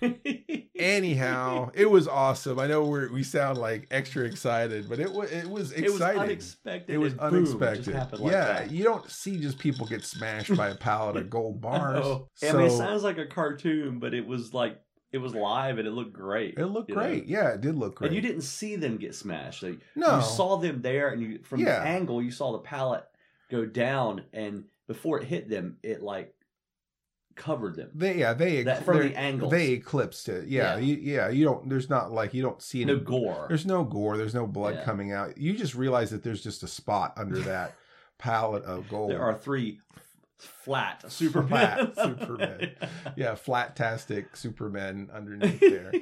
Anyhow, it was awesome. I know we we sound like extra excited, but it was it was exciting. it was unexpected. It was and boom, it just unexpected. happened like yeah, that. you don't see just people get smashed by a pallet of gold bars. So I mean, it sounds like a cartoon, but it was like it was live and it looked great. it looked you know? great. Yeah, it did look great. And you didn't see them get smashed. Like, No. you saw them there, and you from Yeah. the angle you saw the pallet go down, and before it hit them, it like covered them. They yeah they That- from the angles. they eclipsed it. Yeah, Yeah. You, yeah. You don't. There's not like you don't see No any gore. There's no gore. There's no blood Yeah. coming out. You just realize that there's just a spot under that palette of gold. There are three flat Superman. Flat Superman. yeah, flat-tastic Supermen underneath there.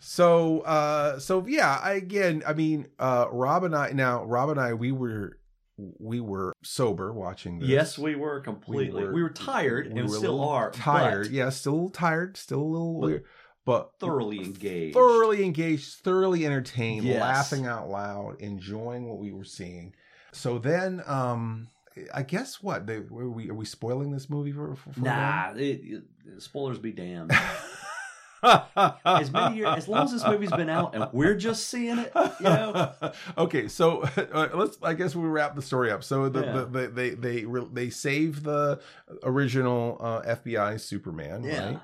So, uh, so yeah, I, again, I mean, uh, Rob and I, now, Rob and I, we were, we were sober watching this. yes, we were completely. We were, tired, we and were still are. tired. but Yeah, still a little tired, still a little But weird, but thoroughly engaged. thoroughly engaged, thoroughly entertained, Yes. laughing out loud, enjoying what we were seeing. So then, um, I guess what they were we are we spoiling this movie for? for, for? Nah, it, it- spoilers be damned. as many years, as long as this movie's been out and we're just seeing it, you know. okay, so uh, let's. I guess we wrap the story up. So the, Yeah. the, the they they re- they save the original uh, FBI Superman, Yeah. right?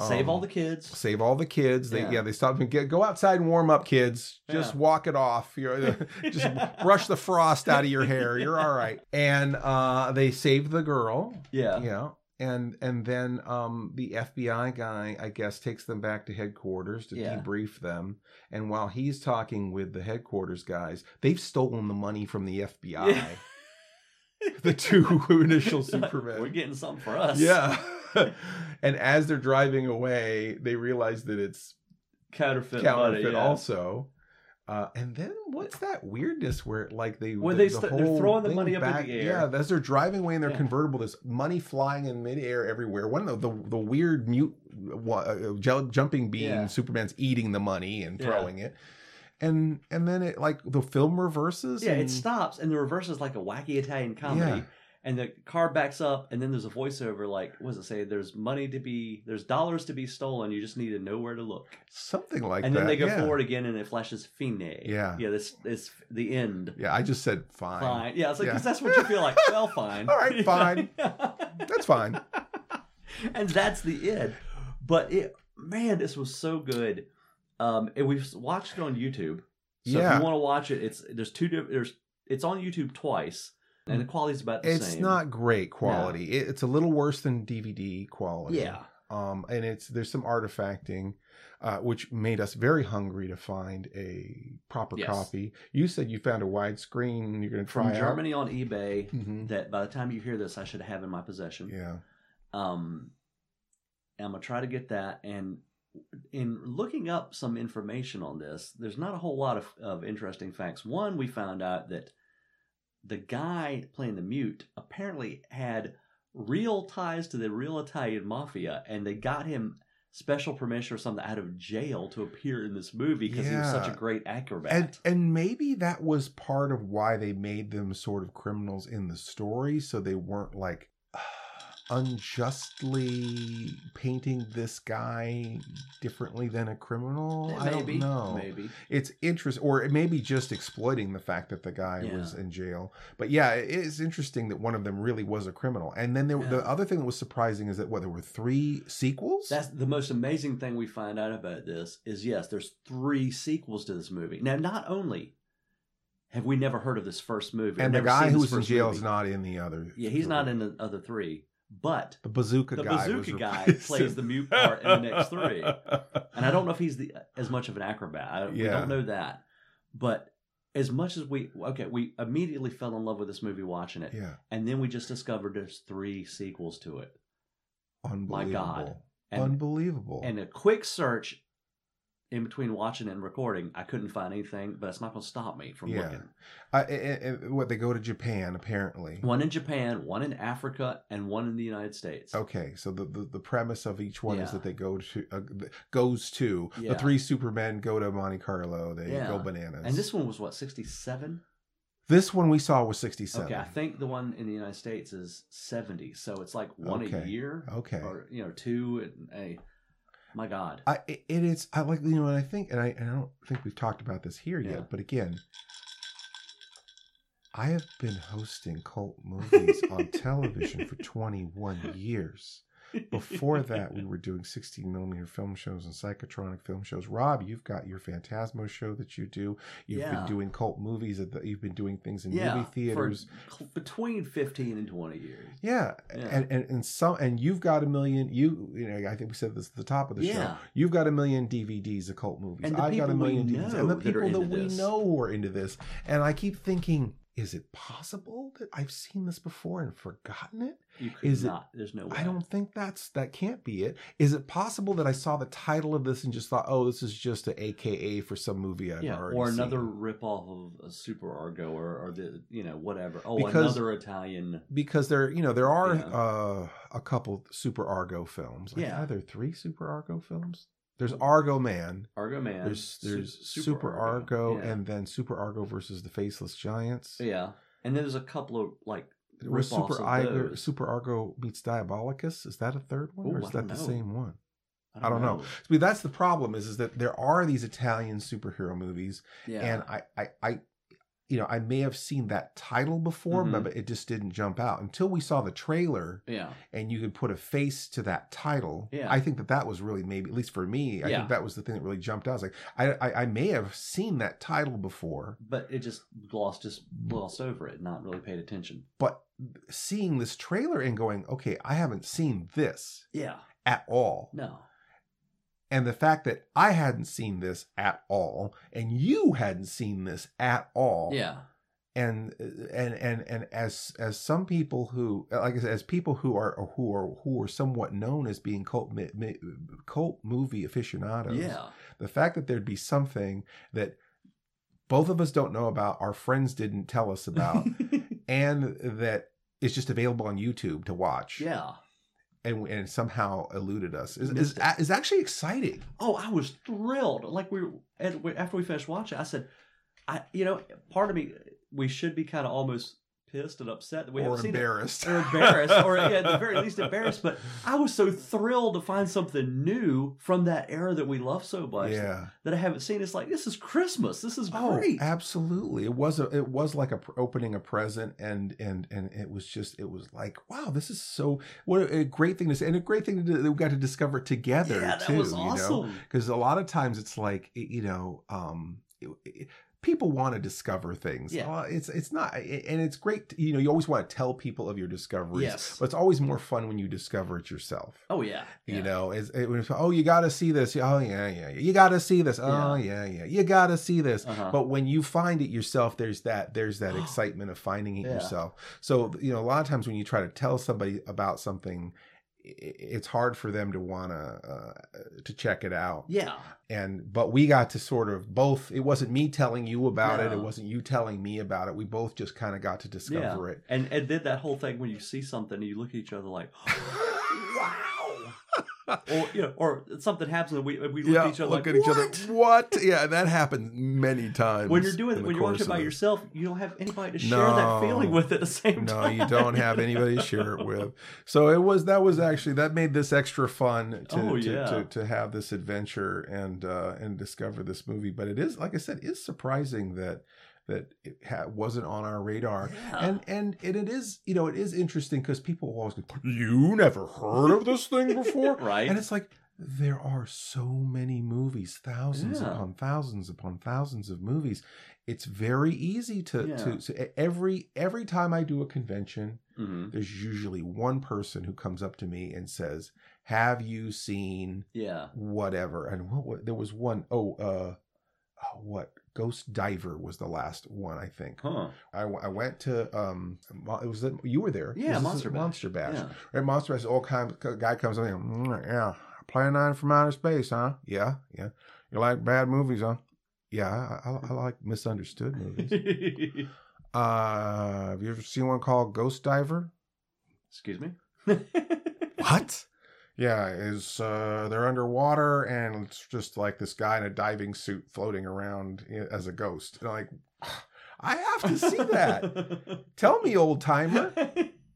Save Um, all the kids. Save all the kids. They Yeah. yeah, they stop and get go outside and warm up, kids. Just Yeah. walk it off. You're just brush the frost out of your hair. You're all right. And uh, they save the girl. Yeah. Yeah. And and then um, the FBI guy, I guess, takes them back to headquarters to Yeah. debrief them. And while he's talking with the headquarters guys, they've stolen the money from the FBI. Yeah. the two initial Supermen. We're getting something for us. Yeah. and as they're driving away, they realize that it's Counterfeit, counterfeit money. Yeah. also. Uh, and then what's that weirdness where like they Where the- they the st- they're throwing the money up in the air. Yeah, as they're driving away in their Yeah. convertible, there's money flying in midair everywhere. One of the the, the weird mute uh, jumping bean, Yeah. Superman's eating the money and Yeah. throwing it, and and then it like the film reverses. Yeah, and, it stops and the reverse is like a wacky Italian comedy. Yeah. And the car backs up, and then there's a voiceover like, what does it say? There's money to be, there's dollars to be stolen. You just need to know where to look. something like and that. And then they go yeah. forward again, and it flashes fine. Yeah. yeah. This is the end. Yeah, I just said fine. Fine. Yeah, it's like Yeah. 'cause that's what you feel like. Well, fine. All right, fine. That's fine. and that's the end. But it, man, this was so good. Um, and we've watched it on YouTube. So if you want to watch it, it's there's two there's it's on YouTube twice, and the quality's about the It's same. It's not great quality. It, it's a little worse than DVD quality. Yeah. Um, and it's there's some artifacting, uh, which made us very hungry to find a proper Yes. copy. You said you found a widescreen. You're going to try from Germany on eBay. hmm That by the time you hear this, I should have in my possession. Yeah. Um, I'm gonna try to get that. And in looking up some information on this, there's not a whole lot of, of interesting facts. One, we found out that the guy playing the mute apparently had real ties to the real Italian mafia, and they got him special permission or something out of jail to appear in this movie because he was such a great acrobat. And and maybe that was part of why they made them sort of criminals in the story, so they weren't like unjustly painting this guy differently than a criminal. Eh, I maybe, don't know. maybe. it's interesting or it may be just exploiting the fact that the guy Yeah. was in jail but yeah it is interesting that one of them really was a criminal and then there, Yeah. the other thing that was surprising is that what there were three sequels That's the most amazing thing we find out about this is yes, there's three sequels to this movie. Now, not only have we never heard of this first movie, and the guy seen who was in jail movie. is not in the other Yeah, he's not in the other three, but the bazooka the guy bazooka guy plays the mute part in the next three. And I don't know if he's the as much of an acrobat. I, We Yeah. don't know that, but as much as we okay, we immediately fell in love with this movie watching it, yeah and then we just discovered there's three sequels to it. unbelievable God. And- unbelievable And a quick search in between watching and recording, I couldn't find anything, but it's not going to stop me from Yeah. looking. I, and- and what they go to japan apparently One in Japan, one in Africa, and one in the United States. Okay, so the, the, the premise of each one is that they go to uh, goes to Yeah. the three Supermen go to Monte Carlo. They Yeah. go bananas. And this one was what, 67? this one we saw was sixty seven. Okay, I think the one in the United States is 70. So it's like one Okay. a year. Okay. Or, you know, two and a. My God. I it, it is I like you know and I think and I and I don't think we've talked about this here Yeah. yet, but again, I have been hosting cult movies on television for 21 years. Before that, we were doing 16 millimeter film shows and psychotronic film shows. Rob, you've got your Phantasmo show that you do. You've Yeah. been doing cult movies. At the, you've been doing things in yeah, movie theaters. for between fifteen and twenty years. Yeah. Yeah. And, and and some and you've got a million you you know I think we said this at the top of the show. You've got a million DVDs of cult movies. I've got a million DVDs. And the people that, into we this. know who are into this. And I keep thinking, is it possible that I've seen this before and forgotten it? You could Is it- There's no way. I don't think that's that can't be it. Is it possible that I saw the title of this and just thought, oh, this is just a AKA for some movie I've Yeah, already or another seen? ripoff of a Super Argo, or, or the you know whatever. Oh, Because- another Italian. because there you know there are Yeah. uh, a couple Super Argo films. Like, Yeah. are there three Super Argo films? There's Argo Man. Argo Man. There's there's Super, Argo, yeah. and then Super Argo versus the Faceless Giants. yeah, and then there's a couple of like was Super Argo. Super Argo meets Diabolicus. Is that a third one, Ooh, or is that don't the same one? I don't know. I mean, that's the problem is is that there are these Italian superhero movies, Yeah, and I, I, I, you know, I may have seen that title before, Mhm. but it just didn't jump out until we saw the trailer yeah, and you could put a face to that title. Yeah. I think that that was really maybe at least for me. I Yeah. think that was the thing that really jumped out. I was like, I, I, I may have seen that title before, but it just glossed just glossed over it, not really paid attention. but seeing this trailer and going, okay, I haven't seen this Yeah, at all. no, And the fact that I hadn't seen this at all, and you hadn't seen this at all, yeah, and and and and as as some people who like I said, as people who are who are who are somewhat known as being cult cult movie aficionados, yeah, the fact that there'd be something that both of us don't know about, our friends didn't tell us about, and that is just available on YouTube to watch, yeah. And and somehow eluded us is is, is actually exciting. Oh, I was thrilled. Like we, and we after we finished watching, I said, I, you know, part of me, we should be kind of almost pissed and upset that we or haven't seen it. embarrassed, or embarrassed, or yeah, at the very least embarrassed. But I was so thrilled to find something new from that era that we love so much yeah. that I haven't seen. It's like this is Christmas. This is Oh, great. absolutely! It was a, it was like a pr- opening a present, and and and it was just it was like wow, this is so what a, great thing to say, and a great thing to, do that we got to discover together yeah, that too. was You know, awesome. because a lot of times it's like you know, um, people want to discover things. Yeah. Uh, it's it's not, and it's great. to- you know, you always want to tell people of your discoveries. Yes. but it's always more fun when you discover it yourself. Oh yeah. You yeah. know, it's, it was, oh, you got to see this. Oh, yeah, yeah. You got to see this. Oh, yeah, yeah. You got to see this. Uh-huh. But when you find it yourself, there's that there's that excitement of finding it Yeah. yourself. So you know, a lot of times when you try to tell somebody about something, it's hard for them to want to uh, to check it out. Yeah. And but we got to sort of both. It wasn't me telling you about it. It wasn't you telling me about it. We both just kind of got to discover it. And and did that whole thing when you see something and you look at each other like, wow. or you know, or something happens and we we look yeah, at each other look like, at each what? other. What? Yeah, that happens many times. When you're doing in when you're watching it by yourself, you don't have anybody to share No. that feeling with at the same No, time. you don't have anybody to share it with. So it was that was actually that made this extra fun to Oh, to, yeah. to, to have this adventure and uh, and discover this movie. But it is like I said, it's surprising that that it ha- wasn't on our radar. Yeah. And and and it is you know it is interesting because people always go, you never heard of this thing before, right? and it's like there are so many movies, thousands Yeah. upon thousands upon thousands of movies. It's very easy to Yeah. to, to every every time I do a convention, hmm there's usually one person who comes up to me and says, "Have you seen Yeah. whatever?" And what, what there was one oh uh oh, what Ghost Diver was the last one I think. Huh. I, I went to um it was you were there Yeah, Monster Bash. Monster Bash Yeah. Right, Monster Bash. All kind of guy comes in. "Mm, Yeah, Plan Nine from Outer Space, huh? Yeah, yeah. You like bad movies, huh? Yeah, I, I, I like misunderstood movies. uh, have you ever seen one called Ghost Diver? Excuse me. What? Yeah, is uh, they're underwater and it's just like this guy in a diving suit floating around as a ghost. And I'm like, I have to see that. Tell me, old timer.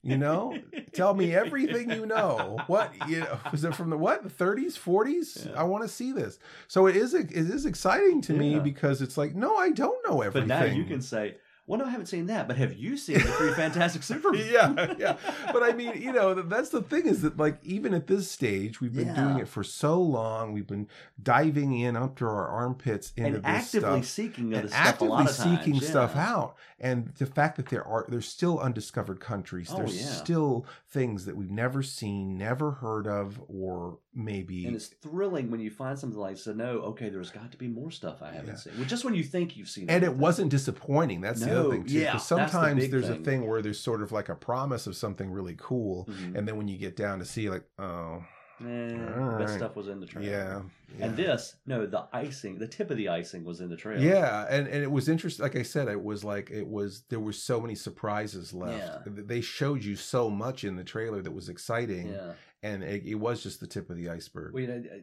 You know, tell me everything you know. What you know was it from the what the 30s, 40s? Yeah. I want to see this. So it is it is exciting to me because it's like no, I don't know everything But now you can say, "Well, no, I haven't seen that." But have you seen the three Fantastic Supermen? yeah, yeah. But I mean, you know, that's the thing is that like even at this stage, we've been doing it for so long. We've been diving in up to our armpits into and this actively stuff. seeking and stuff a actively lot of times. seeking stuff yeah. out and the fact that there are there's still undiscovered countries Oh, there's yeah. still things that we've never seen never heard of or maybe And it's thrilling when you find something like so. No, okay, there's got to be more stuff I haven't Yeah. seen. Well, just when you think you've seen, it. and it wasn't disappointing that's the other thing too yeah, the sometimes big there's a thing. thing where there's sort of like a promise of something really cool Mhm. and then when you get down to see like oh Eh, All that stuff was in the trailer. yeah, yeah. And this, no, the icing, the tip of the icing was in the trailer. Yeah, and, and it was interesting. Like I said, it was like it was there were so many surprises left. Yeah. They showed you so much in the trailer that was exciting, yeah. And it, it was just the tip of the iceberg. Well, you know, uh,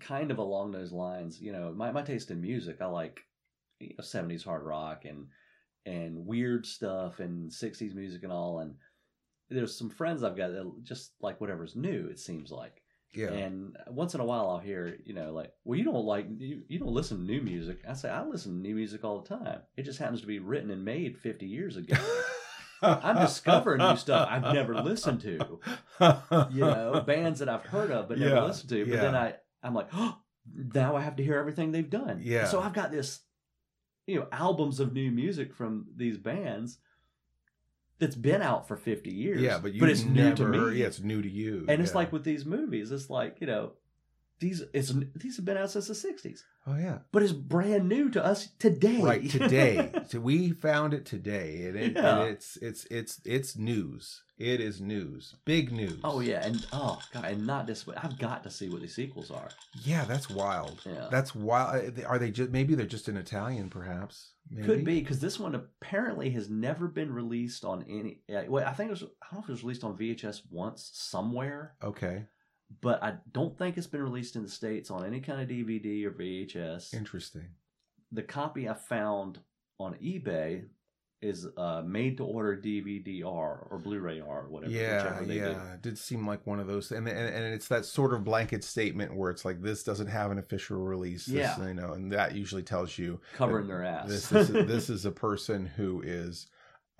kind of along those lines. You know, my, my taste in music, I like you know, 70s hard rock and and weird stuff and 60s music and all. And there's some friends I've got that just like whatever's new. It seems like. yeah, And once in a while, I'll hear, you know, like, well, you don't like, you, you don't listen to new music. I say, I listen to new music all the time. It just happens to be written and made 50 years ago. I'm discovering new stuff I've never listened to. You know, bands that I've heard of but never Yeah, listened to. But yeah. then I, I'm like, oh, now I have to hear everything they've done. Yeah. So I've got this, you know, albums of new music from these bands that's been out for 50 years. yeah, but you but it's new to me. Yeah, it's new to you, And it's like with these movies, it's like, you know, these it's these have been out since the 60s. oh yeah, But it's brand new to us today. right today. so we found it today, and, it, Yeah. and it's it's it's it's news. It is news, big news. oh yeah, and oh god, and not this way. I've got to see what these sequels are. yeah, that's wild. Yeah. That's wild. Are they just maybe they're just in Italian, perhaps? Maybe? Could be because this one apparently has never been released on any. Well, I think it was. I don't know if it was released on VHS once somewhere, Okay, but I don't think it's been released in the states on any kind of DVD or VHS. interesting. The copy I found on eBay is uh, made to order DVD R or Blu-ray R, or whatever. Yeah, yeah, it did seem like one of those, and, and and it's that sort of blanket statement where it's like this doesn't have an official release. This, Yeah. you know, and that usually tells you covering their ass. this is this is a person who is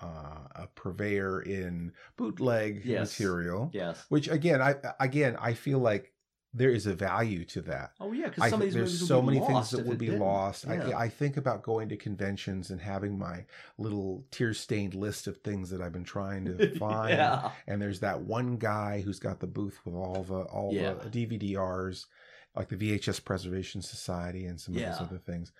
uh, a purveyor in bootleg Yes. material. yes. Which again, I again I feel like there is a value to that. Oh yeah, I because some of think these there's so many things that would be didn't. lost. Yeah. I, I think about going to conventions and having my little tear stained list of things that I've been trying to find. yeah. And there's that one guy who's got the booth with all the all Yeah. the DVD-Rs, like the VHS Preservation Society and some of those other things.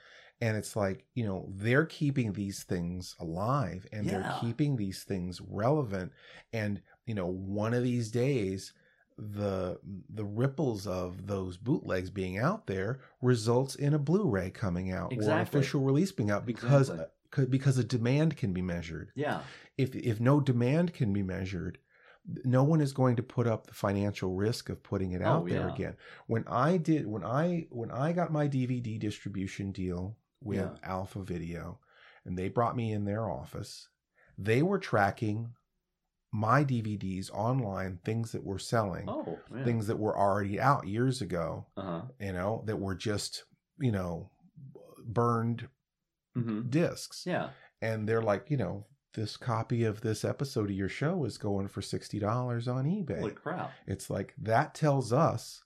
And it's like, you know, they're keeping these things alive and they're keeping these things relevant. And, you know, one of these days the the ripples of those bootlegs being out there results in a Blu-ray coming out or an official release being out because Exactly. uh, because a demand can be measured Yeah. if if no demand can be measured no one is going to put up the financial risk of putting it out Oh, there yeah. again when i did when i when i got my dvd distribution deal with Yeah. alpha video and they brought me in their office they were tracking my dvds online things that were selling Oh. Things that were already out years ago Uh huh. you know that were just you know burned hmm discs Yeah. and they're like, you know, this copy of this episode of your show is going for sixty dollars on eBay. Holy crap. it's like that tells us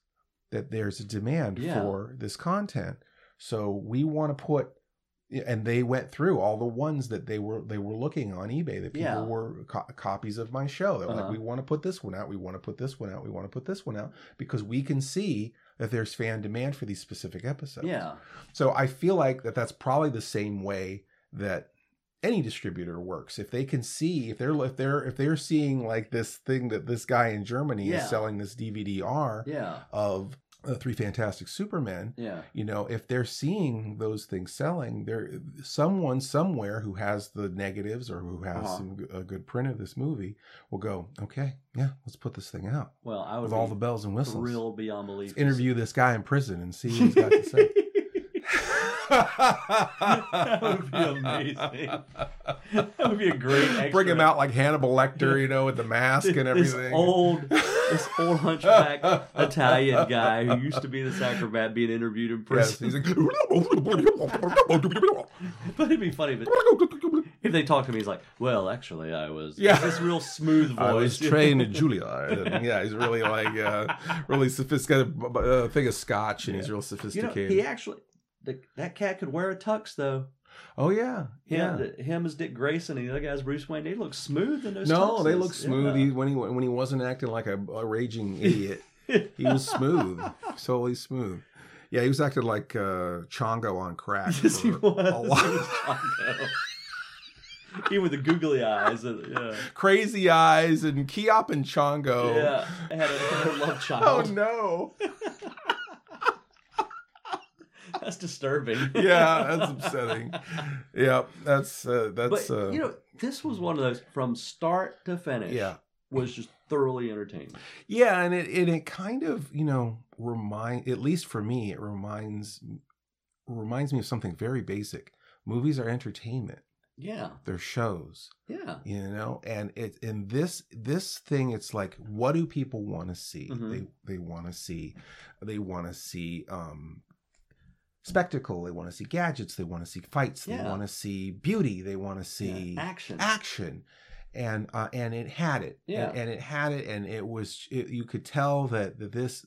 that there's a demand Yeah. for this content. So we want to put and they went through all the ones that they were they were looking on eBay that people Yeah. were co- copies of my show. They were Uh-huh. like, we want to put this one out, we want to put this one out, we want to put this one out because we can see that there's fan demand for these specific episodes. Yeah. So I feel like that that's probably the same way that any distributor works. If they can see if they're if they're if they're seeing like this thing that this guy in Germany Yeah. is selling this DVD-R Yeah. of uh, Three Fantastic Supermen, Yeah. you know, if they're seeing those things selling, there someone somewhere who has the negatives or who has Uh-huh. some a good print of this movie will go, okay, yeah, let's put this thing out Well, I would with all the bells and whistles. thrilled beyond belief. Let's interview this guy in prison and see what he's got to say. that would be amazing. That would be a great extra. Bring him out like Hannibal Lecter, you know, with the mask and This everything. old, this old hunchback Italian guy who used to be this acrobat being interviewed in prison. he's like, But it'd be funny if, if they talk to me. He's like, "Well, actually, I was." Yeah. this real smooth voice. I was trained in Juilliard. And yeah, he's really like uh, really sophisticated uh, thing of scotch, and he's real sophisticated. You know, he actually the, that cat could wear a tux though. Oh yeah, Yeah, the, him as Dick Grayson and the other guy's Bruce Wayne. They look smooth in those. No, they tuxes. look smooth. Yeah. He, when he when he wasn't acting like a, a raging idiot, he was smooth, totally smooth. Yeah, he was acting like uh, Chongo on crack. Yes, he was. a while. He was Chongo. He with the googly eyes. and- Yeah. Crazy eyes and Keyop and Chongo. Yeah. I had a, had a love child. Oh no! That's disturbing. Yeah, that's upsetting. Yeah, that's uh, that's But uh, you know, this was one of those from start to finish. yeah. was just thoroughly entertaining. Yeah, and it, and it kind of you know remind at least for me it reminds reminds me of something very basic. Movies are entertainment. Yeah, They're shows, yeah, you know, and it in this this thing it's like what do people want to see? Mhm. They they want to see they want to see um spectacle, they want to see gadgets, they want to see fights, they want to see beauty, they want to see yeah. action. action and uh, and it had it Yeah. and, and it had it and it was it, you could tell that, that this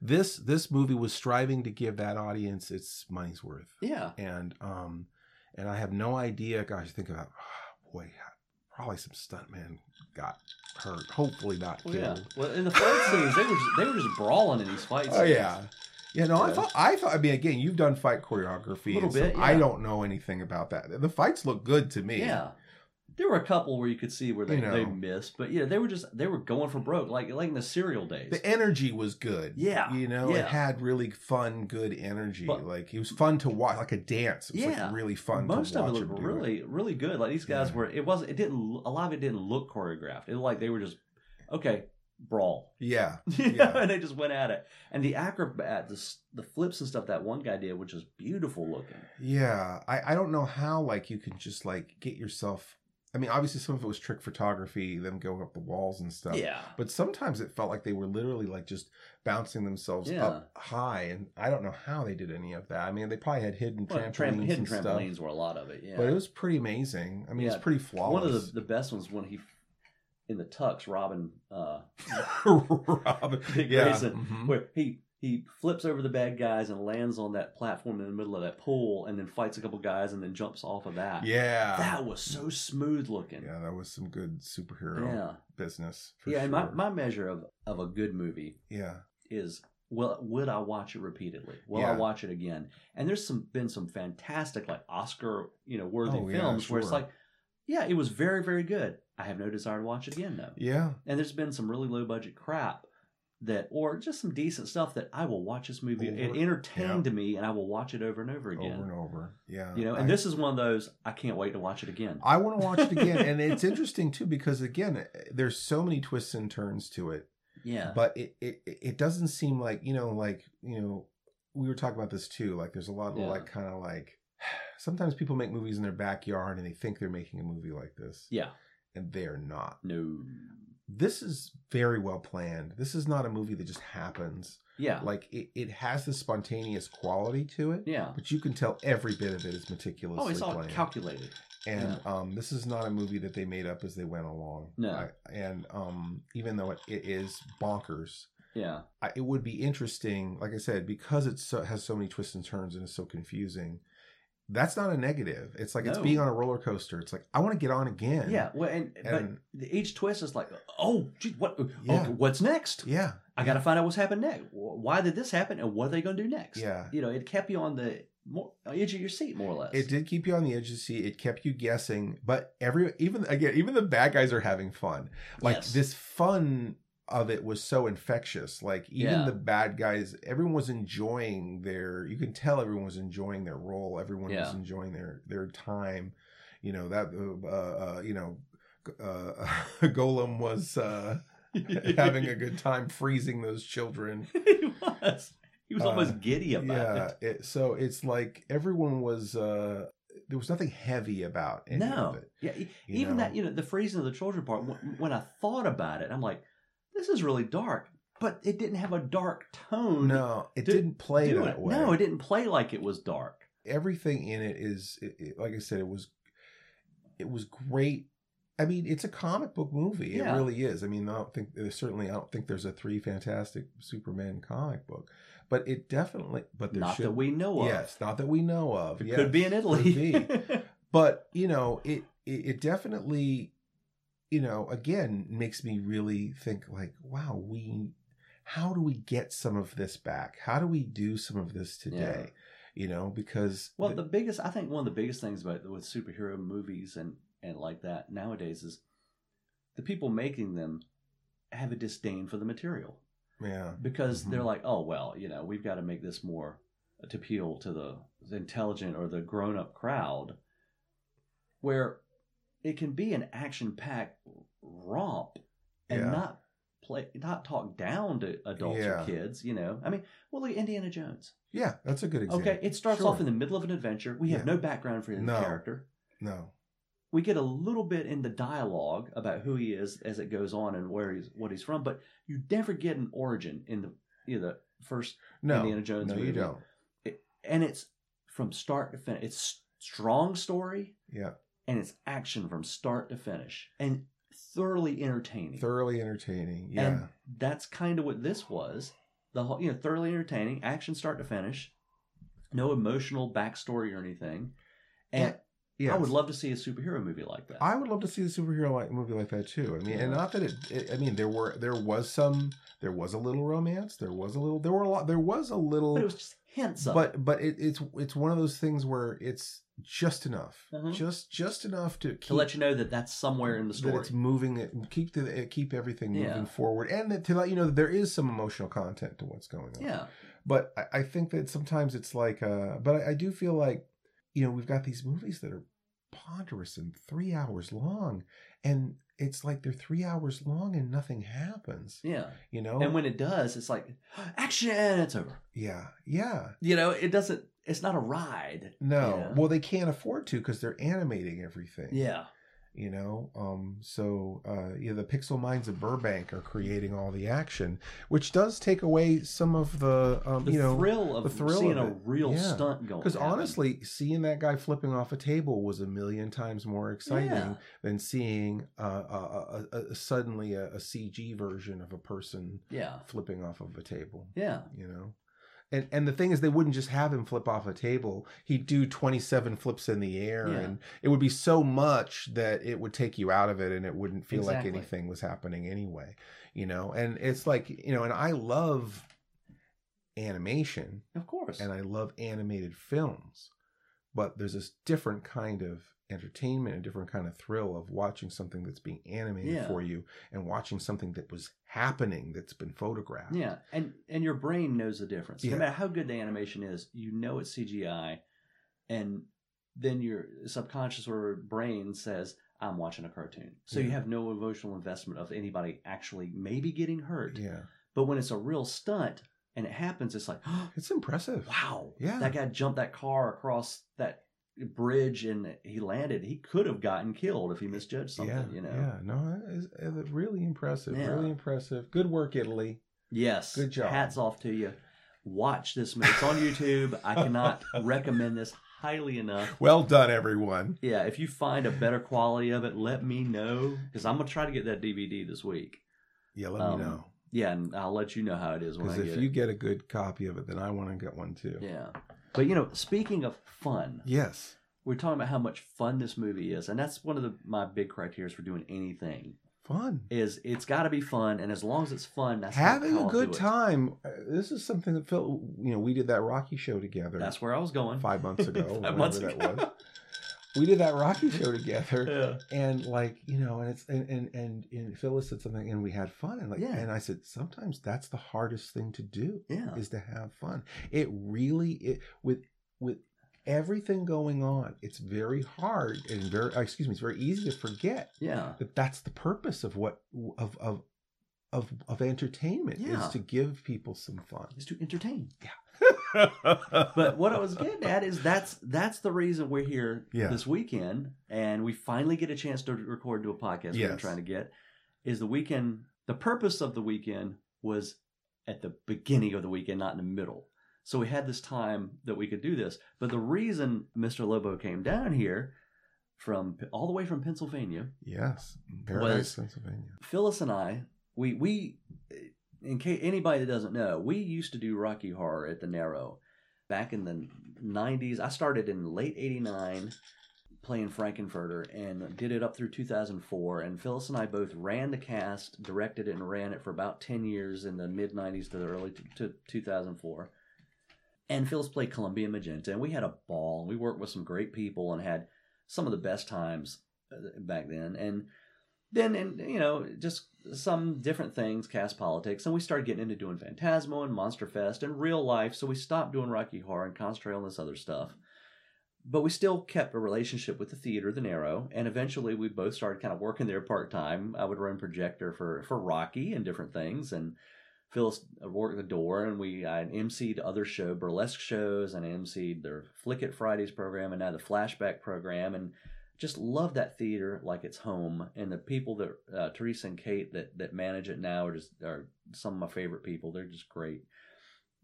this this movie was striving to give that audience its money's worth yeah, and um and i have no idea gosh think about boy probably some stuntman got hurt hopefully not well, killed yeah. Well, in the fight scenes, they were just, they were just brawling in these fights. oh yeah yeah, no, I Yeah. thought I thought I mean again, you've done fight choreography. A Little and so bit, I don't know anything about that. The fights look good to me. yeah. There were a couple where you could see where they, You know. they missed, but yeah, they were just they were going for broke, like like in the serial days. the energy was good. Yeah, you know, yeah. it had really fun, good energy. But- like it was fun to watch, like a dance. It was Yeah. like really fun. Most to of it looked really, really good. Like these guys Yeah. were. It wasn't. It didn't. A lot of it didn't look choreographed. It like they were just okay, brawl. Yeah, Yeah. and they just went at it. And the acrobat, the the flips and stuff that one guy did, which was beautiful looking. yeah. I I don't know how like you can just like get yourself. I mean, obviously some of it was trick photography, them going up the walls and stuff. Yeah, But sometimes it felt like they were literally like just bouncing themselves Yeah. up high, and I don't know how they did any of that. I mean, they probably had hidden well, trampolines tram- hidden and stuff, trampolines were a lot of it. Yeah, but it was pretty amazing. I mean, Yeah. it's pretty flawless. one of the, the best ones when he in the tux, Robin uh, Robin, yeah, Grayson, mhm. where he he flips over the bad guys and lands on that platform in the middle of that pool, and then fights a couple guys, and then jumps off of that. yeah, that was so smooth looking. yeah, that was some good superhero yeah. business. For Yeah, sure. and my, my measure of, of a good movie yeah, is well, would I watch it repeatedly? Will I watch it again? And there's some been some fantastic like Oscar you know worthy Oh, yeah, films where it's like, yeah, it was very very good. I have no desire to watch it again though. yeah, And there's been some really low budget crap that, or just some decent stuff that I will watch this movie. it Over- entertained me, and I will watch it over and over again. over and over. Yeah, You know, and I- this is one of those I can't wait to watch it again. I want to watch it again, and it's interesting too because again, there's so many twists and turns to it. yeah, but it, it it doesn't seem like you know like you know we were talking about this too like there's a lot of Yeah. like kind of like sometimes people make movies in their backyard and they think they're making a movie like this. Yeah, and they're not. No, this is very well planned. This is not a movie that just happens. Yeah, like it, it has this spontaneous quality to it yeah. but you can tell every bit of it is meticulously Oh, it's all planned. calculated. and um, this is not a movie that they made up as they went along. No. I, and um, even though it, it is bonkers Yeah, I, it would be interesting, like I said, because it so, has so many twists and turns and is so confusing. That's not a negative. It's like it's being on a roller coaster. It's like I want to get on again. yeah. Well, and, And- but each twist is like, oh, gee, what? Oh, yeah. Okay, what's next? yeah, I got to find out what's happened next. Why did this happen, and what are they going to do next? yeah. You know, it kept you on the more uh, edge of your seat, more or less. It did keep you on the edge of the seat. It kept you guessing, but every even again, even the bad guys are having fun. Like Yes. this fun of it was so infectious. Like even Yeah. the bad guys, everyone was enjoying their. You can tell everyone was enjoying their role. Everyone was enjoying their their time. You know that. Uh, uh, you know, uh, Golem was uh, having a good time freezing those children. he was. he was Uh, almost giddy about yeah. it. It, so it's like everyone was. uh There was nothing heavy about any No, of it. yeah, even know? that you know the freezing of the children part. When, when I thought about it, I'm like, this is really dark, but it didn't have a dark tone. No, it Do- didn't play that it. way. No, it didn't play like it was dark. everything in it is it, it- like I said, it was it was great. I mean, it's a comic book movie. Yeah. It really is. I mean, I don't think there's certainly I don't think there's a three fantastic Superman comic book, but it definitely. But there Not should that we know of. yes, not that we know of. It yes, could be in Italy. could be. but you know, it it definitely, you know, again makes me really think like, wow, we, how do we get some of this back? How do we do some of this today? You know, because well, the biggest I think one of the biggest things about with superhero movies and and like that nowadays is the people making them have a disdain for the material yeah, because Mhm. they're like, oh well, you know, we've got to make this more to appeal to the, the intelligent or the grown up crowd, where it can be an action packed romp and Yeah. not play not talk down to adults Yeah. or kids. You know, I mean, well, look at Indiana Jones. yeah, that's a good example. Okay, it starts Sure. off in the middle of an adventure. We have Yeah. no background for the No. character. no, We get a little bit in the dialogue about who he is as it goes on and where he's what he's from, but you never get an origin in the you know, the first no, Indiana Jones no, movie. you don't. It, and it's from start to finish. It's strong story Yeah, and it's action from start to finish and thoroughly entertaining. thoroughly entertaining. Yeah, And that's kind of what this was. The whole, you know, thoroughly entertaining, action start to finish, no emotional backstory or anything. And yes. I would love to see a superhero movie like that. I would love to see a superhero like movie like that too. I mean, and not that it, it. I mean, there were there was some there was a little romance. There was a little. There were a lot. There was a little. but it was just hints but but it, it's it's one of those things where it's just enough, Mhm. just just enough to keep, to let you know that that's somewhere in the that story. it's moving it, keep the keep everything moving Yeah. forward, and that, to let you know that there is some emotional content to what's going on. Yeah. But I, I think that sometimes it's like, uh, but I, I do feel like, you know, we've got these movies that are ponderous and three hours long, and it's like they're three hours long and nothing happens. Yeah. You know? And when it does, it's like action it's over. yeah, yeah. You know, it doesn't it's not a ride. No, Yeah. well, they can't afford to because they're animating everything. Yeah. You know um so uh yeah the pixel minds of burbank are creating all the action which does take away some of the um The you know thrill of the thrill seeing of a real Yeah. stunt going. because honestly seeing that guy flipping off a table was a million times more exciting Yeah. than seeing uh, a, a, a, suddenly a, a cg version of a person Yeah. flipping off of a table Yeah. you know and and the thing is they wouldn't just have him flip off a table he'd do 27 flips in the air Yeah. and it would be so much that it would take you out of it and it wouldn't feel Exactly. like anything was happening anyway you know and it's like you know and i love animation Of course. and i love animated films but there's this different kind of entertainment a different kind of thrill of watching something that's being animated Yeah. for you and watching something that was happening that's been photographed Yeah, and and your brain knows the difference. Yeah. No matter how good the animation is, you know it's CGI, and then your subconscious or brain says, "I'm watching a cartoon." So you have no emotional investment of anybody actually maybe getting hurt. yeah But when it's a real stunt and it happens, it's like, it's impressive "Wow, Yeah. that guy jumped that car across that bridge and he landed. He could have gotten killed if he misjudged something." yeah, you know. Yeah, no, it's, it's really impressive. Yeah. Really impressive. Good work, Italy. Yes. Good job. Hats off to you. Watch this movie. It's on YouTube. I cannot recommend this highly enough. Well done, everyone. Yeah, if you find a better quality of it, let me know because I'm gonna try to get that DVD this week. Yeah, let Um, me know. Yeah, and I'll let you know how it is when I Because get if you it. get a good copy of it, then I want to get one too. Yeah, but you know, speaking of fun, Yes. we're talking about how much fun this movie is, and that's one of the, my big criteria for doing anything. Fun. Is it's got to be fun, and as long as it's fun, that's Having a good time. Uh, This is something that Phil, you know, we did that Rocky show together That's where I was going. five months ago. Five months ago. We did that Rocky show together. yeah. and like you know and it's and and and, and phyllis said something and we had fun and like Yeah. and i said sometimes that's the hardest thing to do Yeah. is to have fun it really it with with everything going on it's very hard and very uh, excuse me it's very easy to forget Yeah. that that's the purpose of what of of of of entertainment Yeah. is to give people some fun. Is to entertain. Yeah. But what I was getting at is that's that's the reason we're here Yeah. this weekend, and we finally get a chance to record to a podcast we've been trying to get. Is the weekend the purpose of the weekend was at the beginning of the weekend, not in the middle. So we had this time that we could do this. But the reason Mr. Lobo came down here from all the way from Pennsylvania yes, Paradise, Pennsylvania. Phyllis and I, we we in case anybody that doesn't know, we used to do Rocky Horror at the Naro back in the '90s. I started in late '89 playing Frank-N-Furter and did it up through 2004. And Phyllis and I both ran the cast, directed it, and ran it for about 10 years in the mid '90s to the early t- to 2004. And Phyllis played Columbia Magenta, and we had a ball. We worked with some great people and had some of the best times uh, back then. And then and you know just some different things cast politics and we started getting into doing phantasmo and monster fest and real life so we stopped doing rocky horror and concentrated on this other stuff. But we still kept a relationship with the theater the naro and eventually we both started kind of working there part-time. I would run projector for for rocky and different things and phyllis worked the door and we i emceed other show burlesque shows and emceed their flick it fridays program and now the flashback program and just love that theater like it's home. And the people that uh, teresa and kate that that manage it now are just are some of my favorite people. They're just great.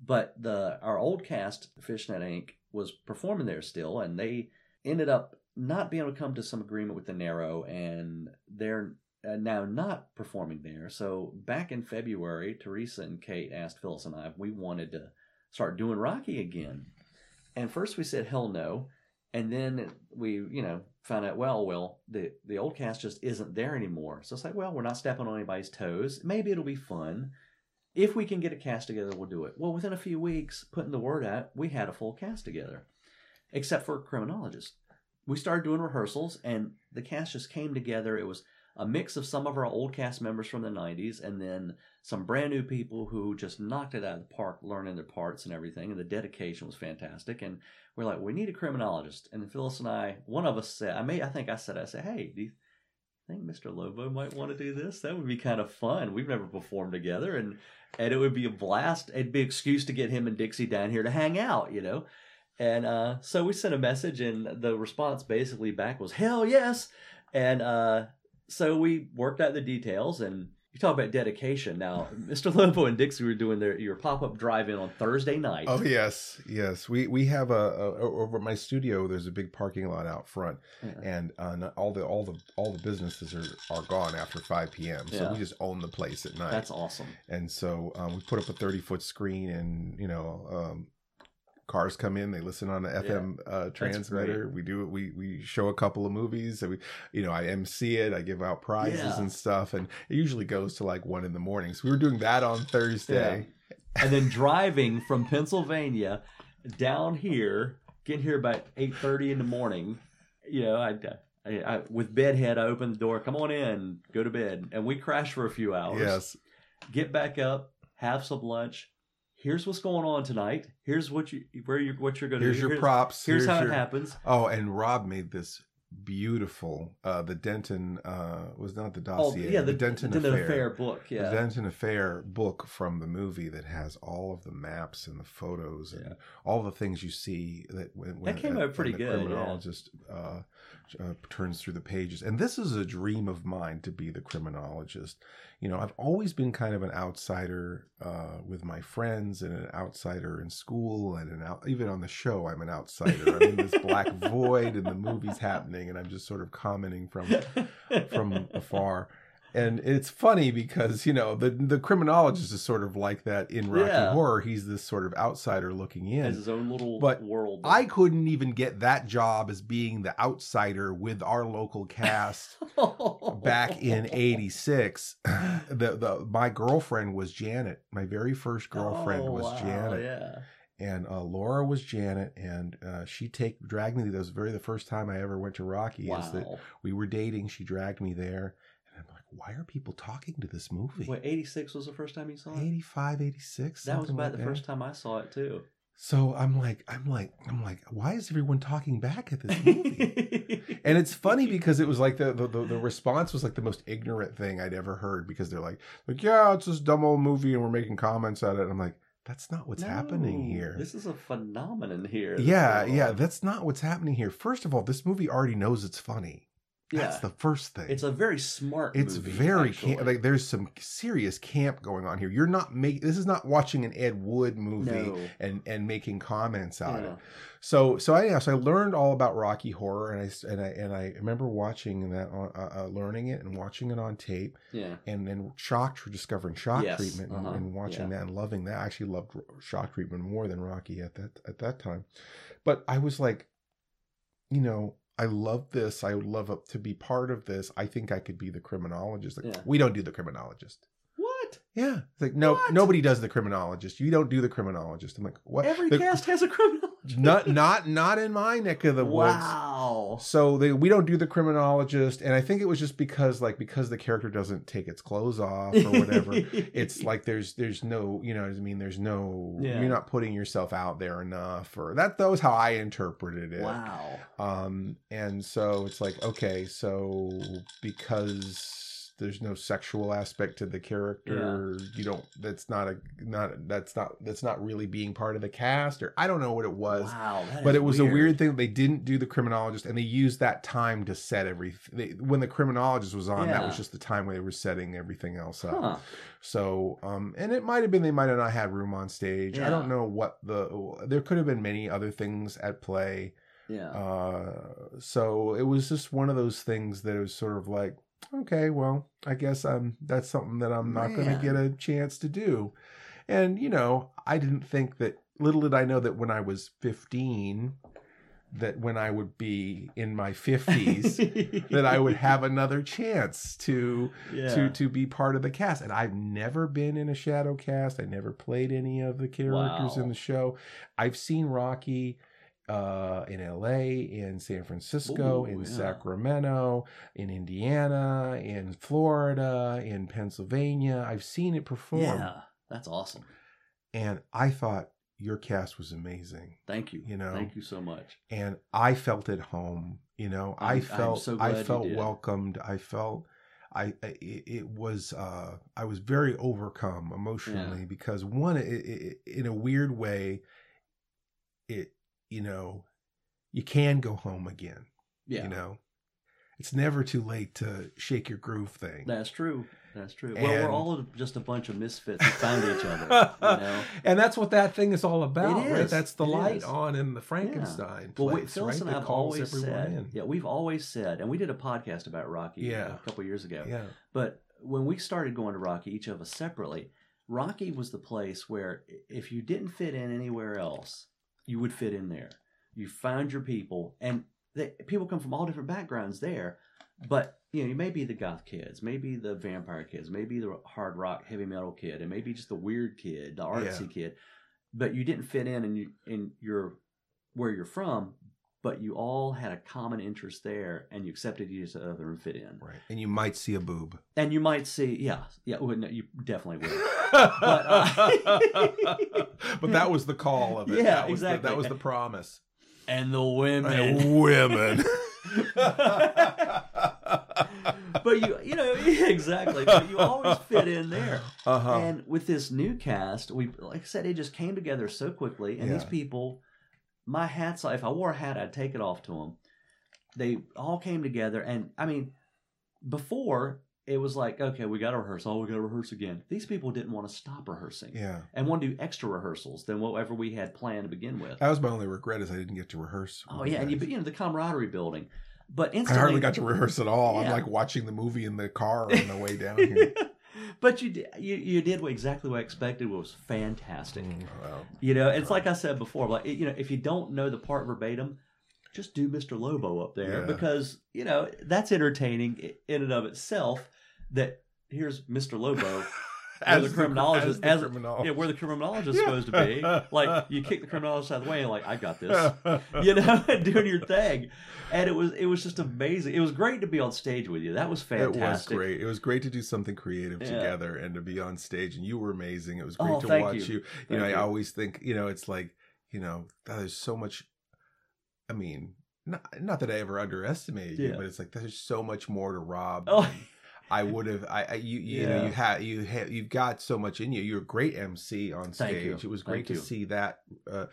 But the our old cast fishnet inc was performing there still and they ended up not being able to come to some agreement with the naro and they're uh, now not performing there. So back in february teresa and kate asked phyllis and i if we wanted to start doing rocky again. And first we said hell no. And then we you know found out well well the the old cast just isn't there anymore. So it's like well we're not stepping on anybody's toes. Maybe it'll be fun. If we can get a cast together we'll do it. Well within a few weeks putting the word out we had a full cast together except for criminologists. We started doing rehearsals and the cast just came together. It was a mix of some of our old cast members from the 90s and then some brand new people who just knocked it out of the park learning their parts and everything and the dedication was fantastic and we're like, we need a criminologist. And Phyllis and I, one of us said, I may, I think I said, I said, hey, do you think Mr. Lobo might want to do this? That would be kind of fun. We've never performed together, and and it would be a blast. It'd be an excuse to get him and Dixie down here to hang out, you know. And uh, so we sent a message, and the response basically back was hell yes. And uh, so we worked out the details, and you talk about dedication. Now, Mr. Lobo and Dixie were doing their your pop up drive in on Thursday night. Oh yes, yes. We we have a, a over at my studio. There's a big parking lot out front, Yeah. and uh, all the all the all the businesses are are gone after five p.m. So Yeah. we just own the place at night. That's awesome. and so um, we put up a 30 foot screen and you know um, cars come in they listen on the fm uh, transmitter we do we we show a couple of movies and we you know i mc it i give out prizes Yeah. and stuff and it usually goes to like one in the morning so we were doing that on thursday and then driving from Pennsylvania down here, getting here about eight thirty in the morning. You know, I, I, I with bedhead, I open the door, come on in, go to bed, and we crash for a few hours. yes Get back up, have some lunch. Here's what's going on tonight. Here's what you where you what you're going to here's do. your props Here's, how your- it happens. oh and rob made this beautiful uh the denton uh was not the Oh dossier yeah, the, denton the, affair, affair book. Yeah, the Denton Affair book from the movie that has all of the maps and the photos and Yeah. all the things you see that when, when That came out pretty the good, yeah. criminologist uh, uh, turns through the pages. And this is a dream of mine to be the criminologist. You know, I've always been kind of an outsider uh, with my friends and an outsider in school and an out, even on the show. I'm an outsider. I'm in this black void and the movie's happening, and I'm just sort of commenting from from afar. And it's funny because you know the the criminologist is sort of like that in Rocky Yeah. Horror. He's this sort of outsider looking in. has his own little But world. I couldn't even get that job as being the outsider with our local cast back in '86. The the my girlfriend was Janet. My very first girlfriend Oh, was wow, Janet, Yeah. and uh, Laura was Janet, and uh, she take dragged me. That was very the first time I ever went to Rocky. Is that we were dating? She dragged me there, and I'm like, why are people talking to this movie? What, 86 was the first time you saw it? 85, 86? That was about like the first time I saw it too. So I'm like, I'm like, I'm like, why is everyone talking back at this movie? and it's funny because it was like the, the the the response was like the most ignorant thing I'd ever heard because they're like, like yeah, it's this dumb old movie and we're making comments at it. And I'm like, that's not what's happening here. This is a phenomenon here. yeah, yeah, that's not what's happening here. First of all, this movie already knows it's funny. That's the first thing. It's a very smart. it's movie, very camp. Like there's some serious camp going on here. You're not making. This is not watching an Ed Wood movie no. and and making comments on Yeah. it. So so I yeah, so I learned all about Rocky Horror and I and I and I remember watching that on uh, uh, learning it and watching it on tape Yeah. and then shocked for discovering shock Yes, treatment and, uh-huh, and watching yeah. that and loving that. I actually loved shock treatment more than Rocky at that at that time. But I was like, you know, I love this. I would love to be part of this. I think I could be the criminologist. Like, Yeah. We don't do the criminologist. What? Yeah, it's like no, What? nobody does the criminologist. You don't do the criminologist. I'm like, what? Every The- cast has a criminal. not not not in my neck of the woods. Wow. So they, we don't do the criminologist, and I think it was just because like because the character doesn't take its clothes off or whatever. it's like there's there's no you know what I mean. There's no Yeah. you're not putting yourself out there enough, or that that was how I interpreted it. wow. Um, and so it's like okay, so because there's no sexual aspect to the character, you don't. That's not a not that's not that's not really being part of the cast, or I don't know what it was Wow. but it was a weird thing they didn't do the criminologist and they used that time to set everything when the criminologist was on that was just the time where they were setting everything else up Huh. so um and it might have been they might have not had room on stage i don't know what the there could have been many other things at play Yeah. uh so it was just one of those things that it was sort of like okay well i guess i'm that's something that i'm not going to get a chance to do. And you know i didn't think that little did i know that when i was 15 that when i would be in my 50s that i would have another chance to yeah. to to be part of the cast. And i've never been in a shadow cast. I never played any of the characters Wow. in the show. I've seen rocky uh, in LA, in San Francisco, Ooh, in yeah. Sacramento, in Indiana, in Florida, in Pennsylvania. I've seen it perform. Yeah. That's awesome. And I thought your cast was amazing. Thank you. You know. Thank you so much. And I felt at home. You know, I I'm felt so I felt welcomed. I felt I I- it, was uh I was very overcome emotionally because one it, it, in a weird way it you know you can go home again. Yeah. You know, it's never too late to shake your groove thing. That's true. That's true. well, we're all just a bunch of misfits who found each other. You know. and that's what that thing is all about, It right? That's the It light is. on in the Frankenstein. Well, we, place, Phyllis right? and I That have always said, in. yeah, we've always said, and we did a podcast about Rocky Yeah. a couple years ago. Yeah. But when we started going to Rocky, each of us separately, Rocky was the place where if you didn't fit in anywhere else, you would fit in there. You find your people, and they, people come from all different backgrounds there. But you know, you may be the goth kids, maybe the vampire kids, maybe the hard rock, heavy metal kid, and maybe just the weird kid, the artsy kid. But you didn't fit in, and you in your where you're from. But you all had a common interest there, and you accepted each other and fit in. Right. And you might see a boob. And you might see, yeah, yeah, well, no, you definitely would. but, uh, that was the call of it. Yeah, that was exactly. The, that was the promise. and the women. And women. but you, you know, exactly. But you always fit in there. Uh-huh. And with this new cast, we, like I said, it just came together so quickly. And these people, my hat's off. If I wore a hat, I'd take it off to them. They all came together, and I mean, before it was like, okay, we got to rehearse. Oh, we got to rehearse again. These people didn't want to stop rehearsing yeah. and want to do extra rehearsals than whatever we had planned to begin with. That was my only regret is I didn't get to rehearse. Oh yeah, and you, you know the camaraderie building, but I hardly got to rehearse at all. I'm like watching the movie in the car on the way down here. but you did, you you did exactly what I expected was fantastic. Mm, You know, it's like I said before, like you know, if you don't know the part verbatim, just do Mr. Lobo up there Yeah. because you know that's entertaining in and of itself. That here's Mr. Lobo. as the criminologist- as the criminologist. Yeah, where the criminologist is supposed to be. Like you kick the criminologist out of the way, and like I got this. you know, doing your thing. And it was it was just amazing. It was great to be on stage with you. That was fantastic. It was great. It was great to do something creative Yeah. together and to be on stage. And you were amazing. It was great Oh, to watch you. you. You, know, I always think, you know, it's like you know, there's so much. I mean, not not that I ever underestimated you, but it's like there's so much more to Rob. Oh. I would have. I, I you you know you had you had you've got so much in you. You're a great MC on stage. It was great Thank to you. see that. Uh,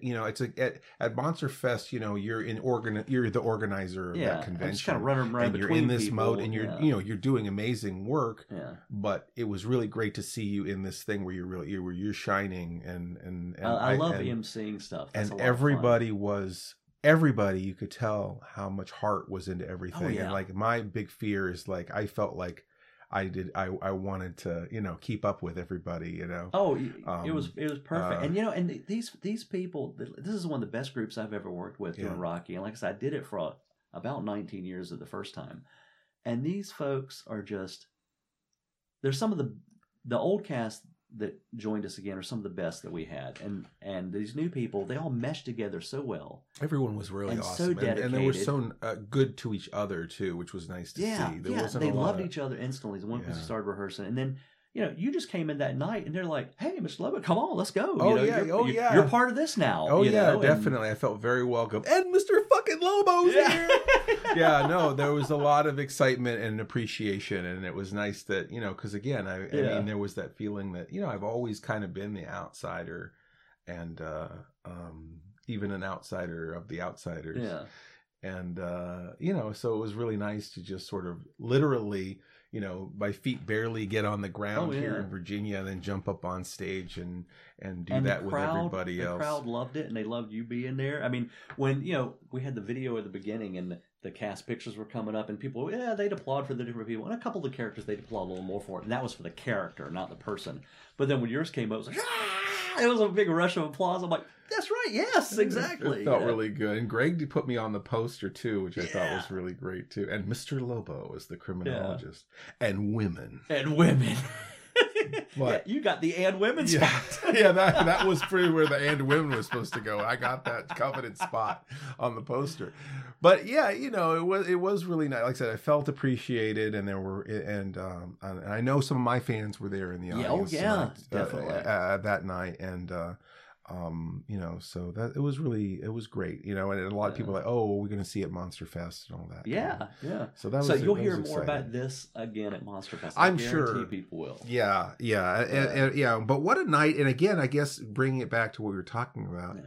you know, it's like at, at Monster Fest. You know, you're in organ. You're the organizer of yeah, that convention. kind of running around and you're between in this people, mode, and you're yeah. you know you're doing amazing work. yeah. But it was really great to see you in this thing where you're really where you're shining and and, and I, I love and, emceeing stuff. That's a and lot of fun. everybody was everybody you could tell how much heart was into everything Oh, yeah. and like my big fear is like i felt like i did i i wanted to you know keep up with everybody you know Oh, y- it was Um, it was perfect, uh, and you know, and these these people, this is one of the best groups I've ever worked with doing Yeah. Rocky, and like I said, I did it for about 19 years at the first time, and these folks are just, they're some of the the old cast that joined us again are some of the best that we had, and and these new people, they all meshed together so well. everyone was really and so awesome and, and they were so uh, good to each other too which was nice to yeah, see there yeah, they loved of, each other instantly. The one Yeah. we started rehearsing, and then you know, you just came in that night, and they're like, "Hey, Mr. Lobo, come on, let's go." Oh, you know, yeah, you're, oh, you're- yeah. you're part of this now. oh yeah know, and- definitely i felt very welcome and mr fucking lobo's here Yeah, yeah, no, there was a lot of excitement and appreciation, and it was nice that you know, because again, I, I Yeah. mean, there was that feeling that you know, I've always kind of been the outsider, and uh, um, even an outsider of the outsiders, yeah, and uh, you know, so it was really nice to just sort of literally, you know, my feet barely get on the ground Oh, here in Virginia, and then jump up on stage and and do and that the with crowd, everybody the else. crowd loved it, and they loved you being there. I mean, when you know we had the video at the beginning, and the, the cast pictures were coming up, and people, yeah, they'd applaud for the different people, and a couple of the characters they'd applaud a little more for it, and that was for the character, not the person. But then when yours came up, it was like, ah! It was a big rush of applause. I'm like, that's right, yes, exactly. It felt Yeah. really good. And Greg did put me on the poster too, which I thought was really great too. And Mr. Lobo was the criminologist. And women. and women. yeah, you got the and women Yeah, spot. yeah, that that was pretty where the and women was supposed to go. I got that coveted spot on the poster. But yeah, you know, it was it was really nice. Like I said, I felt appreciated, and there were and um and I know some of my fans were there in the Yeah, oh, yeah, tonight, uh, definitely. uh, that night, and uh, um, you know, so that it was really it was great. You know, and, a lot of people Yeah. are like, oh, we're going to see it at Monster Fest and all that. Yeah, yeah. So that was so you'll hear was more about this again at Monster Fest. I I'm sure. people will. Yeah, yeah, Yeah. and- yeah. But what a night! And again, I guess bringing it back to what we were talking about, Yeah.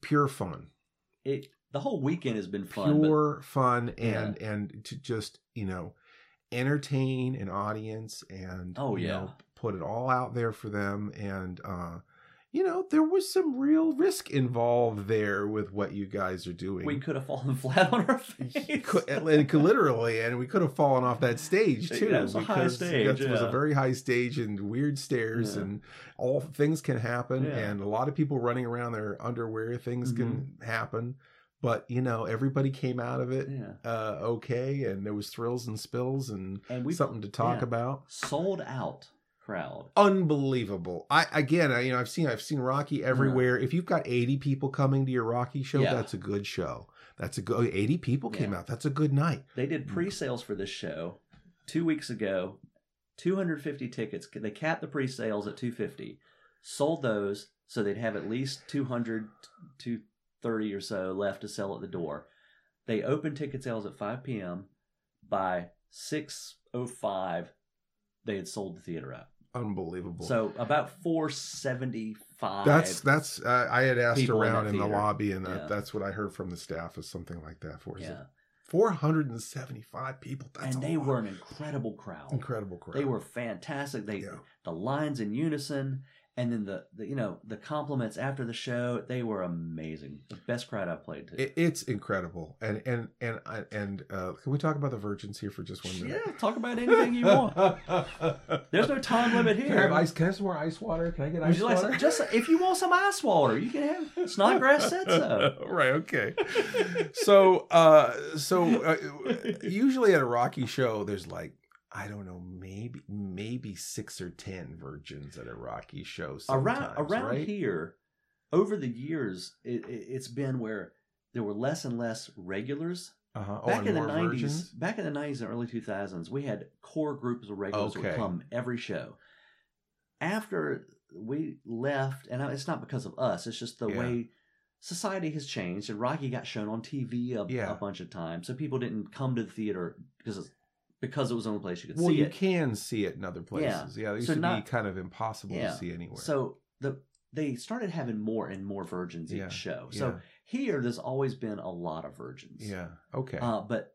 pure fun, It the whole weekend has been fun. but- pure fun, and and to just you know entertain an audience and Oh, you yeah. know, put it all out there for them and uh you know there was some real risk involved there with what you guys are doing we could have fallen flat on our face. Could- and could- literally, and we could have fallen off that stage too. Yeah, a high because stage, It was a very high stage and weird stairs, Yeah. and all things can happen. Yeah. Mm-hmm. And a lot of people running around their underwear, things can happen. But you know, everybody came out of it yeah, uh, okay, and there was thrills and spills and and we something to talk yeah. about. sold out crowd. Unbelievable! I again, I, you know, I've seen I've seen Rocky mm. everywhere. If you've got eighty people coming to your Rocky show, Yeah. that's a good show. That's a good. Eighty people came Yeah. out. That's a good night. They did mm. pre-sales for this show two weeks ago. 250 tickets. They capped the pre-sales at 250. Sold those so they'd have at least 200 230 or so left to sell at the door. They opened ticket sales at 5 p.m. By 6:05, they had sold the theater out. Unbelievable. So about 475. that's that's uh, I had asked people in around in, the lobby, and that, that's what I heard from the staff is something like that. For yeah, four hundred and seventy five people. That's and they were an incredible crowd. incredible crowd. They were fantastic. They Yeah. the lines in unison, and then the, the you know the compliments after the show. They were amazing. The best crowd I've played to. It, it's incredible, and and and and uh, can we talk about the virgins here for just one minute? yeah, talk about anything you want. There's no time limit here. Can I here. have ice? Can I have some more ice water? Can I get Would ice you like water? some, just if you want some ice water, you can have. Snodgrass said so. right. Okay. So, uh, so uh, usually at a Rocky show, there's like I don't know, maybe maybe six or ten virgins at a Rocky show. around around right? here, over the years, it, it, it's been where there were less and less regulars Uh-huh. Oh, back in the nineties, back in the nineties and early two thousands, we had core groups of regulars that Okay. would come every show. After we left, and it's not because of us. It's just the Yeah. way society has changed, and Rocky got shown on TV a, Yeah. a bunch of times, so people didn't come to the theater because it's, because it was the only place you could well, see you it. Well, you can see it in other places. Yeah, it used So to not- be kind of impossible Yeah. to see anywhere. So the they started having more and more virgins Yeah. each show. So yeah, here, there's always been a lot of virgins. yeah, okay. Uh, but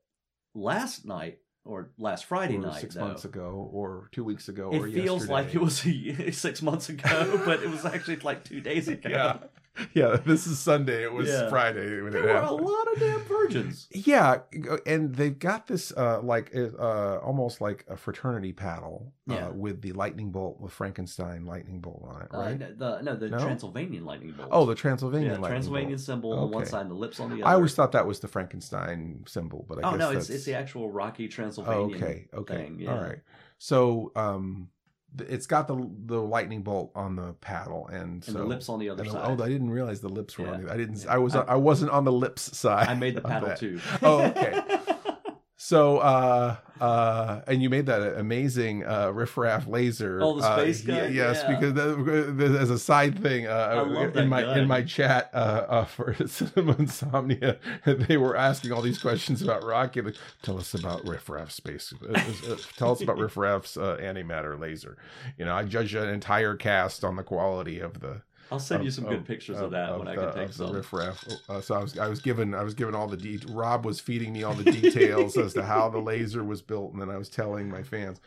last night or last Friday or night, six though, months ago, or two weeks ago, it feels like it was a, six months ago, but it was actually like two days ago. Yeah. Yeah, this is Sunday. It was Yeah. Friday when There it were a lot of damn virgins. Yeah, and they've got this uh, like uh, almost like a fraternity paddle uh, Yeah. with the lightning bolt with Frankenstein lightning bolt on it, Uh, right? no, the no, the No? Transylvanian lightning bolt. oh, the Transylvanian yeah, Transylvanian bolt. symbol on one side and the lips on the other. I always thought that was the Frankenstein symbol, but I oh guess no, that's it's it's the actual Rocky oh, Transylvanian. okay, okay, thing, yeah. all right. So, um, it's got the the lightning bolt on the paddle, and, And so the lips on the other the- side. oh, I didn't realize the lips were on the. I didn't. Yeah. I was. I- I, wasn't on the lips side. I made the paddle too. Oh, okay. So, uh, uh, and you made that amazing uh, riffraff laser. Oh, the uh, space ye- gun? yes, Yeah. because that, as a side thing, uh, in my in my chat uh, uh, for Cinema Insomnia, they were asking all these questions about Rocky. Like, tell us about riffraff space. Uh, uh, uh, tell us about riffraff's uh, antimatter laser. You know, I judge an entire cast on the quality of the I'll send you of- some good of- pictures of, that when I the, can take of the some. riffraff. Uh, so I was I was given I was given all the de- Rob was feeding me all the details as to how the laser was built, and then I was telling my fans.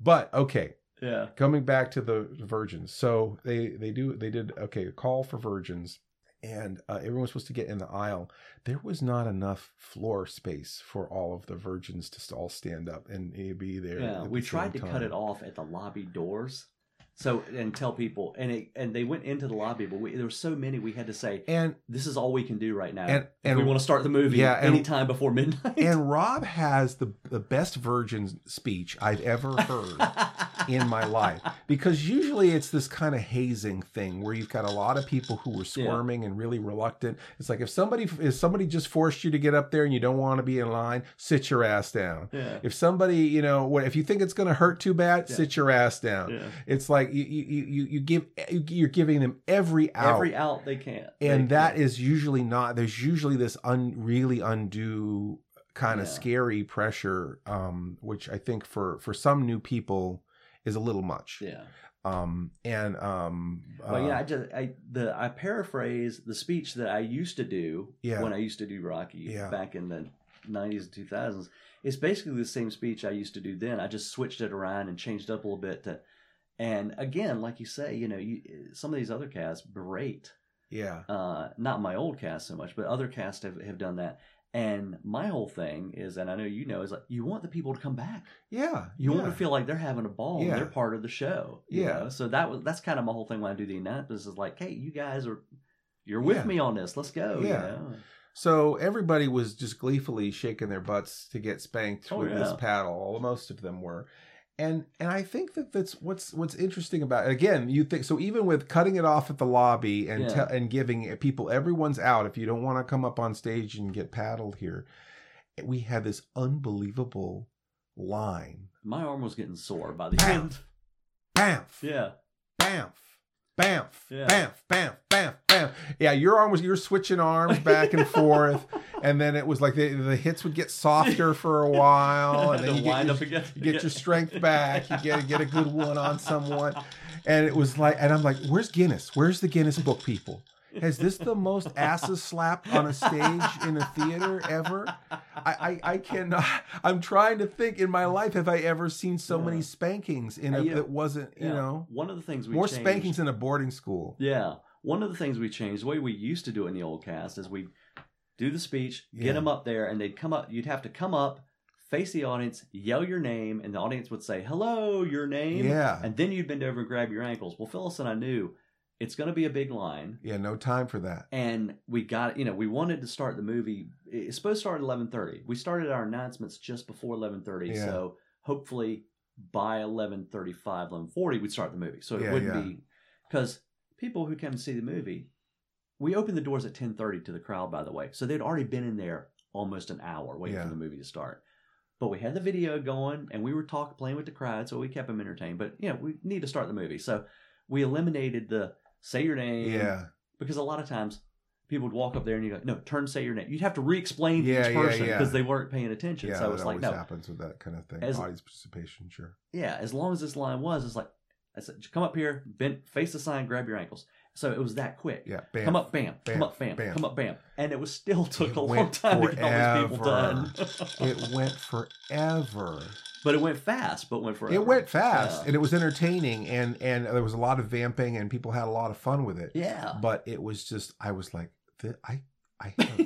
But okay, Yeah. coming back to the virgins. So they they do they did okay a call for virgins, and uh, everyone was supposed to get in the aisle. There was not enough floor space for all of the virgins to all stand up and be there. Yeah, we the tried to same cut it off at the lobby doors, so and tell people, and it, and they went into the lobby, but we, there were so many we had to say, And this is all we can do right now. And- and- we want to start the movie Yeah, and- anytime before midnight. and Rob has the the best virgin speech I've ever heard. in my life because usually it's this kind of hazing thing where you've got a lot of people who are squirming and really reluctant it's like if somebody if somebody just forced you to get up there and you don't want to be in line sit your ass down yeah, if somebody you know if you think it's going to hurt too bad Yeah. sit your ass down yeah. it's like you you you, you give you're giving them every out Every out they can, and They- that is usually not there's usually this un, really undue kind of Yeah. scary pressure um which i think for for some new people is a little much yeah. um and um Well, uh, yeah, I just I the I paraphrase the speech that I used to do Yeah. when I used to do Rocky Yeah. back in the nineties and two thousands. It's basically the same speech I used to do then. I just switched it around and changed up a little bit to and again, like you say, you know, you some of these other casts berate. yeah Uh not my old cast so much, but other casts have, have done that. And my whole thing is, and I know you know, is like you want the people to come back. yeah You want to feel like they're having a ball. Yeah. They're part of the show. Yeah. know? So that was that's kind of my whole thing when I do the announcements is like, hey, you guys are you're with Yeah. me on this. Let's go. Yeah. You know? so everybody was just gleefully shaking their butts to get spanked Oh, with this paddle All most of them were and and i think that that's what's what's interesting about it again you think so even with cutting it off at the lobby and Yeah. te- and giving people everyone's out if you don't want to come up on stage and get paddled here we had this unbelievable line My arm was getting sore by the Bam. end. bamf Yeah. bamf bamf Yeah. bamf bamf bamf bamf yeah your arm was you were switching arms back and forth and then it was like the, the hits would get softer for a while and then you get, wind your, up again. you get your strength back you get get a good one on someone and it was like and i'm like where's guinness where's the guinness book people has this the most asses slapped on a stage in a theater ever I, I i cannot i'm trying to think in my life have i ever seen so Yeah. many spankings in a Uh, you know, that wasn't you Yeah. know one of the things we more changed, spankings in a boarding school Yeah. One of the things we changed, the way we used to do it in the old cast, is we do the speech, Yeah. get them up there, and they'd come up. You'd have to come up, face the audience, yell your name, and the audience would say, "Hello, your name." Yeah. And then you'd bend over and grab your ankles. Well, Phyllis and I knew it's going to be a big line, Yeah, no time for that. and we got you know we wanted to start the movie. It's supposed to start at eleven thirty. We started our announcements just before eleven thirty, Yeah. so hopefully by 11.35 11.40 we'd start the movie so it Yeah, wouldn't yeah. be because people who come to see the movie we opened the doors at 10.30 to the crowd by the way so they'd already been in there almost an hour waiting Yeah. for the movie to start but we had the video going and we were talking playing with the crowd so we kept them entertained but you know we need to start the movie so we eliminated the say your name. Yeah. Because a lot of times people would walk up there and you go, no, turn say your name. You'd have to re-explain to Yeah, each yeah, person yeah. because they weren't paying attention. Yeah, so it's like, no, happens with that kind of thing. As- Audience participation, sure. yeah, as long as this line was, it's like, I said, come up here, bend, face the sign, grab your ankles. So it was that quick. Yeah, bam. Come up, bam, bam, come up, bam, bam. come up, bam, and it was still took It a long time to get all these people done. It went forever. but it went fast, but went forever. It went fast, Yeah. and it was entertaining, and and there was a lot of vamping, and people had a lot of fun with it. Yeah. But it was just, I was like, I, I, have,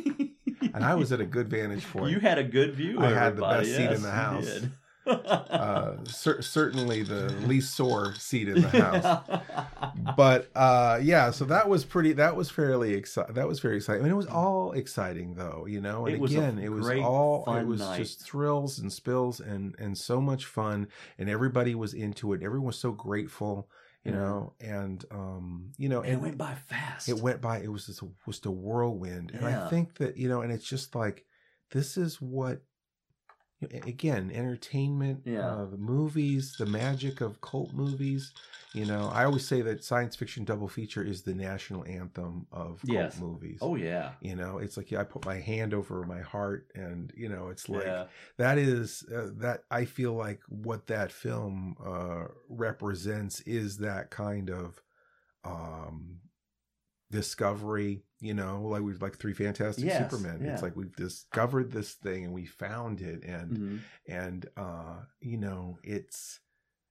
and I was at a good vantage point. You had a good view. I had the everybody. best seat in Yes, the house. Uh, cer- certainly the least sore seat in the house. Yeah. but uh yeah so that was pretty that was fairly exciting that was very exciting I mean, it was all exciting though you know and It again it was all it was night. just thrills and spills and and so much fun and everybody was into it everyone was so grateful you Yeah. know and um you know And it went by fast. it went by it was just a, was a whirlwind and i think that you know and it's just like this is what again entertainment Yeah. uh, the movies the magic of cult movies you know i always say that science fiction double feature is the national anthem of cult Yes. movies Oh yeah. you know it's like yeah, i put my hand over my heart and you know it's like yeah. that is uh, that i feel like what that film uh represents is that kind of um discovery you know like we've like three fantastic Yes, supermen yeah. it's like we've discovered this thing and we found it and Mhm. and uh you know it's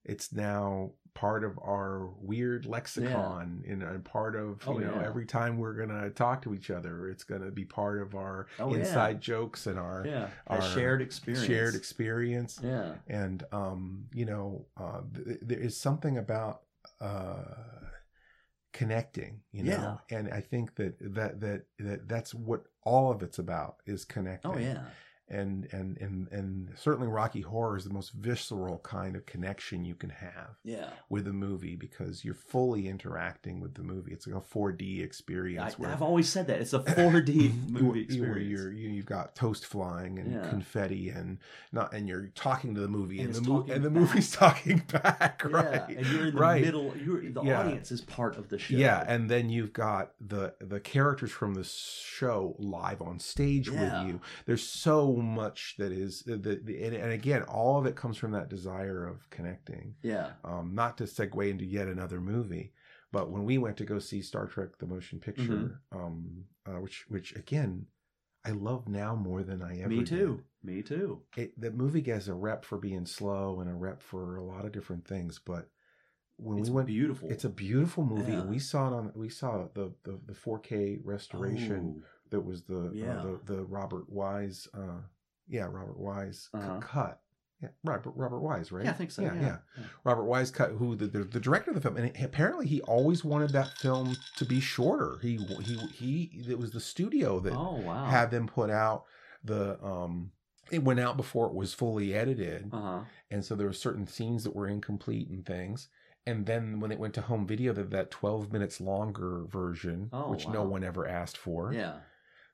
it's now part of our weird lexicon and, and part of you Oh, know yeah. every time we're gonna talk to each other it's gonna be part of our Oh, yeah. inside jokes and our Yeah. our shared experience. shared experience Yeah. and um you know uh th- there is something about uh connecting you know? And i think that that that that that's what all of it's about is oh, connecting. Oh yeah. And and and and certainly rocky horror is the most visceral kind of connection you can have Yeah. with the movie because you're fully interacting with the movie it's like a 4D experience where I've always said that it's a 4D movie experience. Where you're, you, you've got toast flying and Yeah. confetti and not, and you're talking to the movie And and, the mo- and the movie's talking back, yeah, right? and you're in the right. middle. You're the Yeah. audience is part of the show. Yeah, and then you've got the the characters from the show live on stage with you. There's so much that is the, the and, and again, all of it comes from that desire of connecting. yeah, Um, not to segue into yet another movie, but when we went to go see Star Trek: The Motion Picture, Mm-hmm. um, uh, which which again, I love now more than I ever. me did. too. Me too. It, the movie gets a rep for being slow and a rep for a lot of different things, but when It's we went, beautiful. it's a beautiful movie. Yeah. We saw it on. We saw the the, the 4K restoration Oh, that was the Yeah. uh, the the Robert Wise. Uh, yeah, Robert Wise Uh-huh. cut. Yeah, Robert Robert Wise, right? Yeah, I think so. Yeah, Yeah, yeah. Robert Wise cut who the, the the director of the film, and apparently he always wanted that film to be shorter. He he he. It was the studio that Oh wow. had them put out the um. It went out before it was fully edited, uh huh. and so there were certain scenes that were incomplete and things. And then when it went to home video, that that twelve minutes longer version, Oh, which no one ever asked for. Yeah.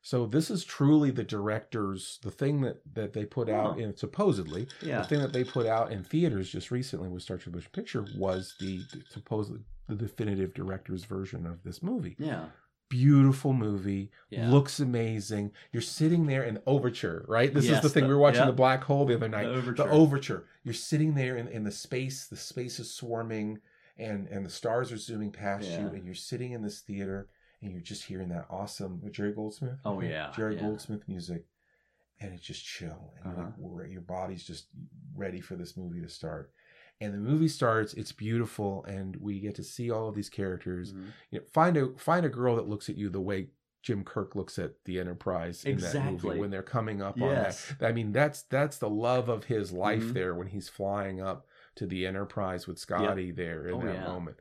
So this is truly the director's the thing that that they put out in supposedly Yeah. the thing that they put out in theaters just recently with Star Trek Motion Picture was the, the supposedly the definitive director's version of this movie. Yeah. Beautiful movie, Yeah. looks amazing. You're sitting there in Overture, right? This is the thing the- we were watching yeah. the Black Hole the other night. The The overture. Overture. You're sitting there in, in the space. The space is swarming, and and the stars are zooming past you, and you're sitting in this theater, and you're just hearing that awesome Jerry Goldsmith. Oh, yeah, Jerry yeah. Goldsmith music, and it's just chill, and like, Uh-huh. "We're- your body's just ready for this movie to start. And the movie starts. It's beautiful, and we get to see all of these characters. Mhm. You know, find a find a girl that looks at you the way Jim Kirk looks at the Enterprise in that Exactly. movie when they're coming up Yes. on that. I mean, that's that's the love of his life Mhm. there when he's flying up to the Enterprise with Scotty there in Oh, that yeah. moment.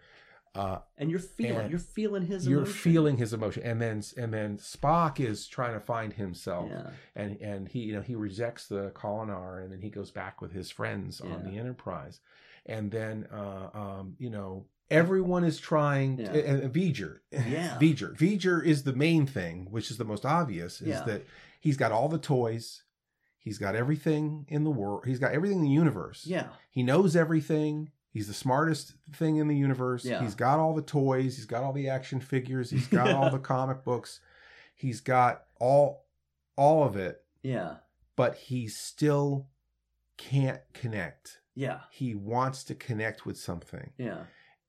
Uh, And you're feeling. And you're feeling his. you're emotion. feeling his emotion, and then and then Spock is trying to find himself, Yeah. and and he you know he rejects the Kolinahr, and then he goes back with his friends on the Enterprise, and then uh, um, you know everyone is trying. Yeah. And, and V'ger, Yeah. V'ger, V'ger is the main thing, which is the most obvious, is Yeah. that he's got all the toys, he's got everything in the world, he's got everything in the universe. Yeah. He knows everything. He's the smartest thing in the universe. Yeah. He's got all the toys. He's got all the action figures. He's got all the comic books. He's got all all of it, Yeah. but he still can't connect. Yeah. He wants to connect with something. Yeah.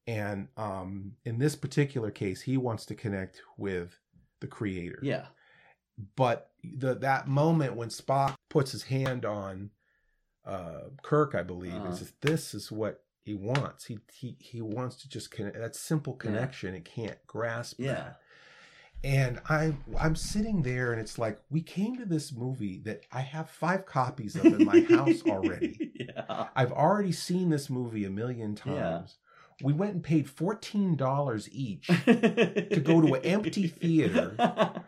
And um, in this particular case, he wants to connect with the creator. Yeah. But the that moment when Spock puts his hand on uh, Kirk, I believe, Uh-huh. is this is what he wants. He he he wants to just connect. That simple connection. It can't grasp Yeah. that. And I'm I'm sitting there, and it's like we came to this movie that I have five copies of in my house already. yeah. I've already seen this movie a million Yeah. times. We went and paid fourteen dollars each to go to an empty theater.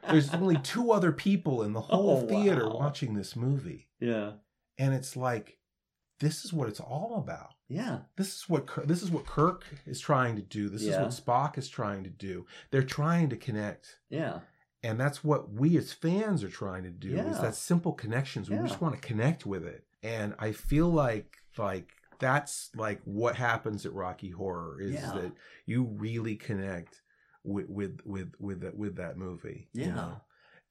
There's only two other people in the whole Oh, theater wow. watching this movie, Yeah. and it's like, this is what it's all about. Yeah. This is what Kirk, this is what Kirk is trying to do. This Yeah. is what Spock is trying to do. They're trying to connect. Yeah. And that's what we as fans are trying to do Yeah. is that simple connections. Yeah. We just want to connect with it. And I feel like like that's like what happens at Rocky Horror is that you really connect with with with with that with that movie. you Yeah. know?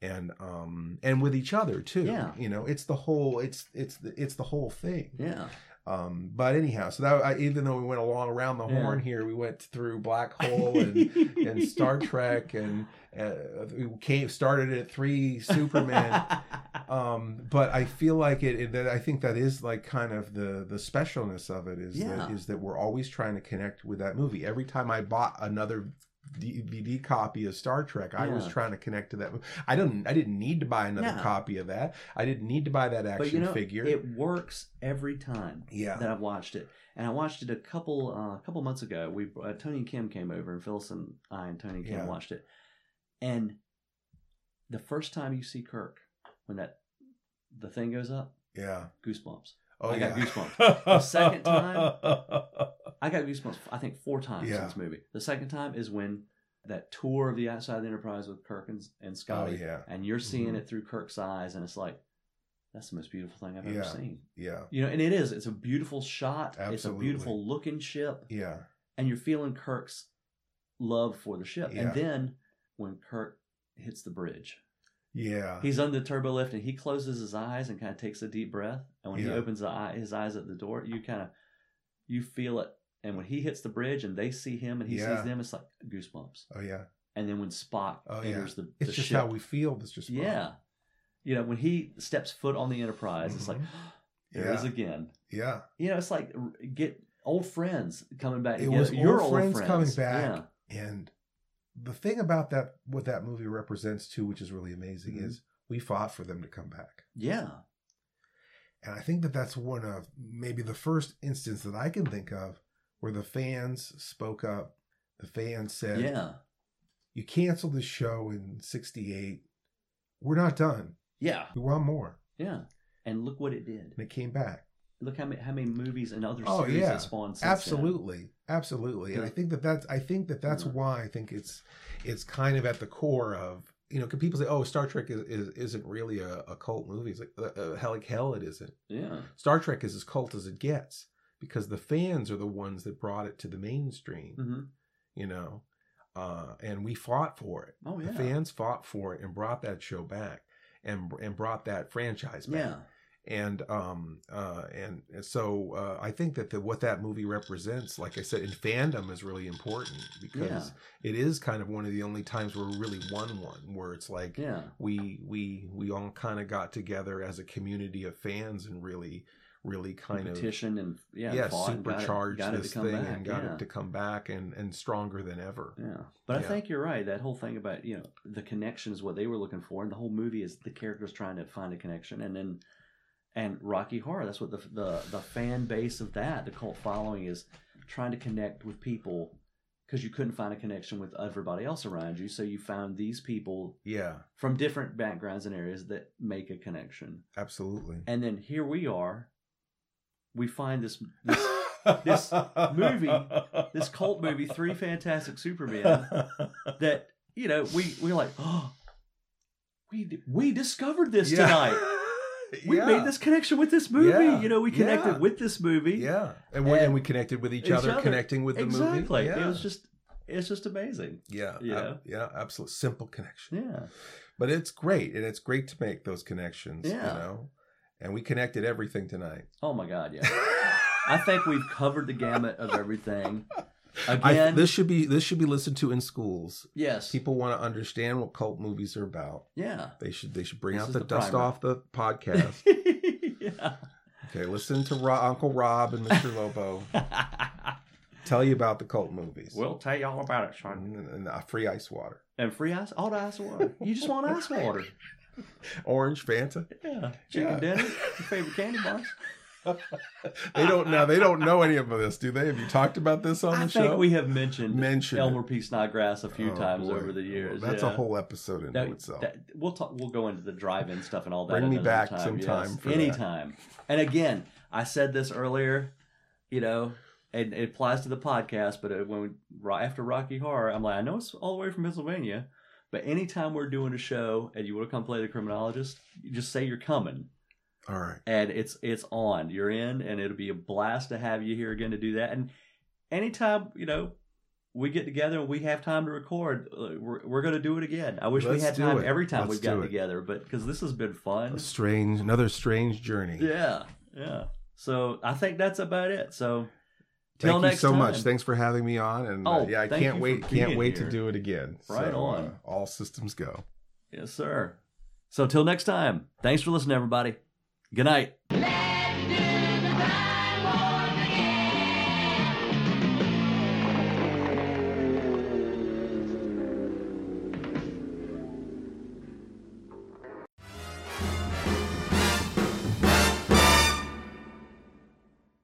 And um and with each other too. Yeah. You know, it's the whole it's it's the it's the whole thing. Yeah. Um, but anyhow, so that I, even though we went along around the Yeah. horn here, we went through Black Hole and and Star Trek and uh, we came started at three Superman. um, but I feel like it, it that I think that is like kind of the the specialness of it is Yeah. that is that we're always trying to connect with that movie. Every time I bought another DVD copy of Star Trek, I was trying to connect to that. I didn't. I didn't need to buy another No. copy of that. I didn't need to buy that action but you know, figure. it works every time yeah. that I've watched it. And I watched it a couple uh, a couple months ago. We uh, Tony and Kim came over, and Phyllis and I and Tony and Kim Yeah. watched it. And the first time you see Kirk, when that the thing goes up, yeah. goosebumps. Oh I yeah. got goosebumps. The second time- I got goosebumps. I think four times Yeah. in this movie. The second time is when that tour of the outside of the Enterprise with Kirk and, and oh Scotty, yeah. and you're seeing Mhm. it through Kirk's eyes, and it's like that's the most beautiful thing I've Yeah. ever seen. Yeah. You know, and it is. It's a beautiful shot. It's a beautiful looking ship, Yeah. and you're feeling Kirk's love for the ship. Yeah. And then when Kirk hits the bridge, Yeah. he's under the turbo lift, and he closes his eyes and kind of takes a deep breath. And when he opens the eye, his eyes at the door, you kind of you feel it. And when he hits the bridge and they see him and he Yeah. sees them, it's like goosebumps. Oh yeah. And then when Spock Oh, yeah. enters the, It's just ship, how we feel. It's just yeah, you know, when he steps foot on the Enterprise, it's like there Mm-hmm. Yeah. is again. Yeah. You know, it's like get old friends coming back It together. was Your old friends coming back. Yeah. And the thing about that, what that movie represents too, which is really amazing, Mhm. is we fought for them to come back. Yeah. And I think that that's one of maybe the first instance that I can think of where the fans spoke up. The fans said, Yeah. "You canceled the show in '68. We're not done. Yeah. We want more." Yeah. And look what it did. And it came back. Look how many how many movies and other Oh, series yeah. it spawned. Since then. absolutely absolutely and i think that that's i think that that's Yeah. why i think it's it's kind of at the core of you know, 'cause people say, "Oh, Star Trek is, is isn't really a, a cult movie." It's like, uh, uh, hell, like hell, it isn't. Yeah. Star Trek is as cult as it gets because the fans are the ones that brought it to the mainstream. hmm You know, uh, and we fought for it. Oh yeah. The fans fought for it and brought that show back, and and brought that franchise back. Yeah. And um uh and, and so uh i think that the, what that movie represents like i said in fandom is really important because it is kind of one of the only times where we really won one where it's like Yeah. we we we all kind of got together as a community of fans and really really kind of Petition and yeah, yeah, fought and got it- supercharged got this thing back, and got yeah. it to come back and and stronger than ever Yeah, but I think you're right. That whole thing about you know the connection is what they were looking for, and the whole movie is the characters trying to find a connection, and then and Rocky Horror. That's what the the the fan base of that, the cult following, is trying to connect with people because you couldn't find a connection with everybody else around you, so you found these people yeah from different backgrounds and areas that make a connection, absolutely and then here we are. We find this this this movie, this cult movie, Three Fantastic Supermen. that you know we we're like oh we we discovered this tonight we Yeah. made this connection with this movie. Yeah. You know, we connected Yeah. with this movie. Yeah, and we, And- and we connected with each, Each other, other. connecting with the exactly. movie. Yeah. It was just, it's just amazing. yeah, Yeah. ab- yeah, absolute simple connection. Yeah. But it's great, and it's great to make those connections. Yeah. You know, and we connected everything tonight. Oh my God. Yeah. I think we've covered the gamut of everything. I, Again, this should be this should be listened to in schools. yes. People want to understand what cult movies are about. yeah. They should they should bring This out the, the dust off the podcast. yeah. okay, listen to Ro- Uncle Rob and Mr. Lobo tell you about the cult movies. we'll tell you all about it, Sean. and, and uh, free ice water, And free ice, all the ice water. You just want ice water. orange Fanta. Yeah. Chicken Yeah. dinner, your favorite candy bars. They don't know. They don't know any of this, do they? Have you talked about this on I the think show? we have mentioned, Mentioned Elmer. P. Snodgrass a few Oh, times boy. over the years. That's yeah. a whole episode in That- itself. that- we'll talk. We'll go into the drive-in stuff and all that. Bring me back time, sometime yes. for that. anytime. And again, I said this earlier. You know, and it applies to the podcast. But uh, when we, after Rocky Horror, I'm like, I know it's all the way from Pennsylvania, but anytime we're doing a show and you want to come play the criminologist, you just say you're coming, All right. and it's it's on. You're in, and it'll be a blast to have you here again to do that. And anytime you know we get together and we have time to record, uh, we're, we're going to do it again. I wish Let's we had time it. every time Let's we've gotten it. together, but because this has been fun. A strange, another strange journey. Yeah, yeah. So I think that's about it. So Thank till you next so time. much. Thanks for having me on. And uh, Oh, yeah, I can't wait. Can't wait here. to do it again. Right So, on. uh, all systems go. Yes, sir. So till next time. Thanks for listening, everybody. Good night.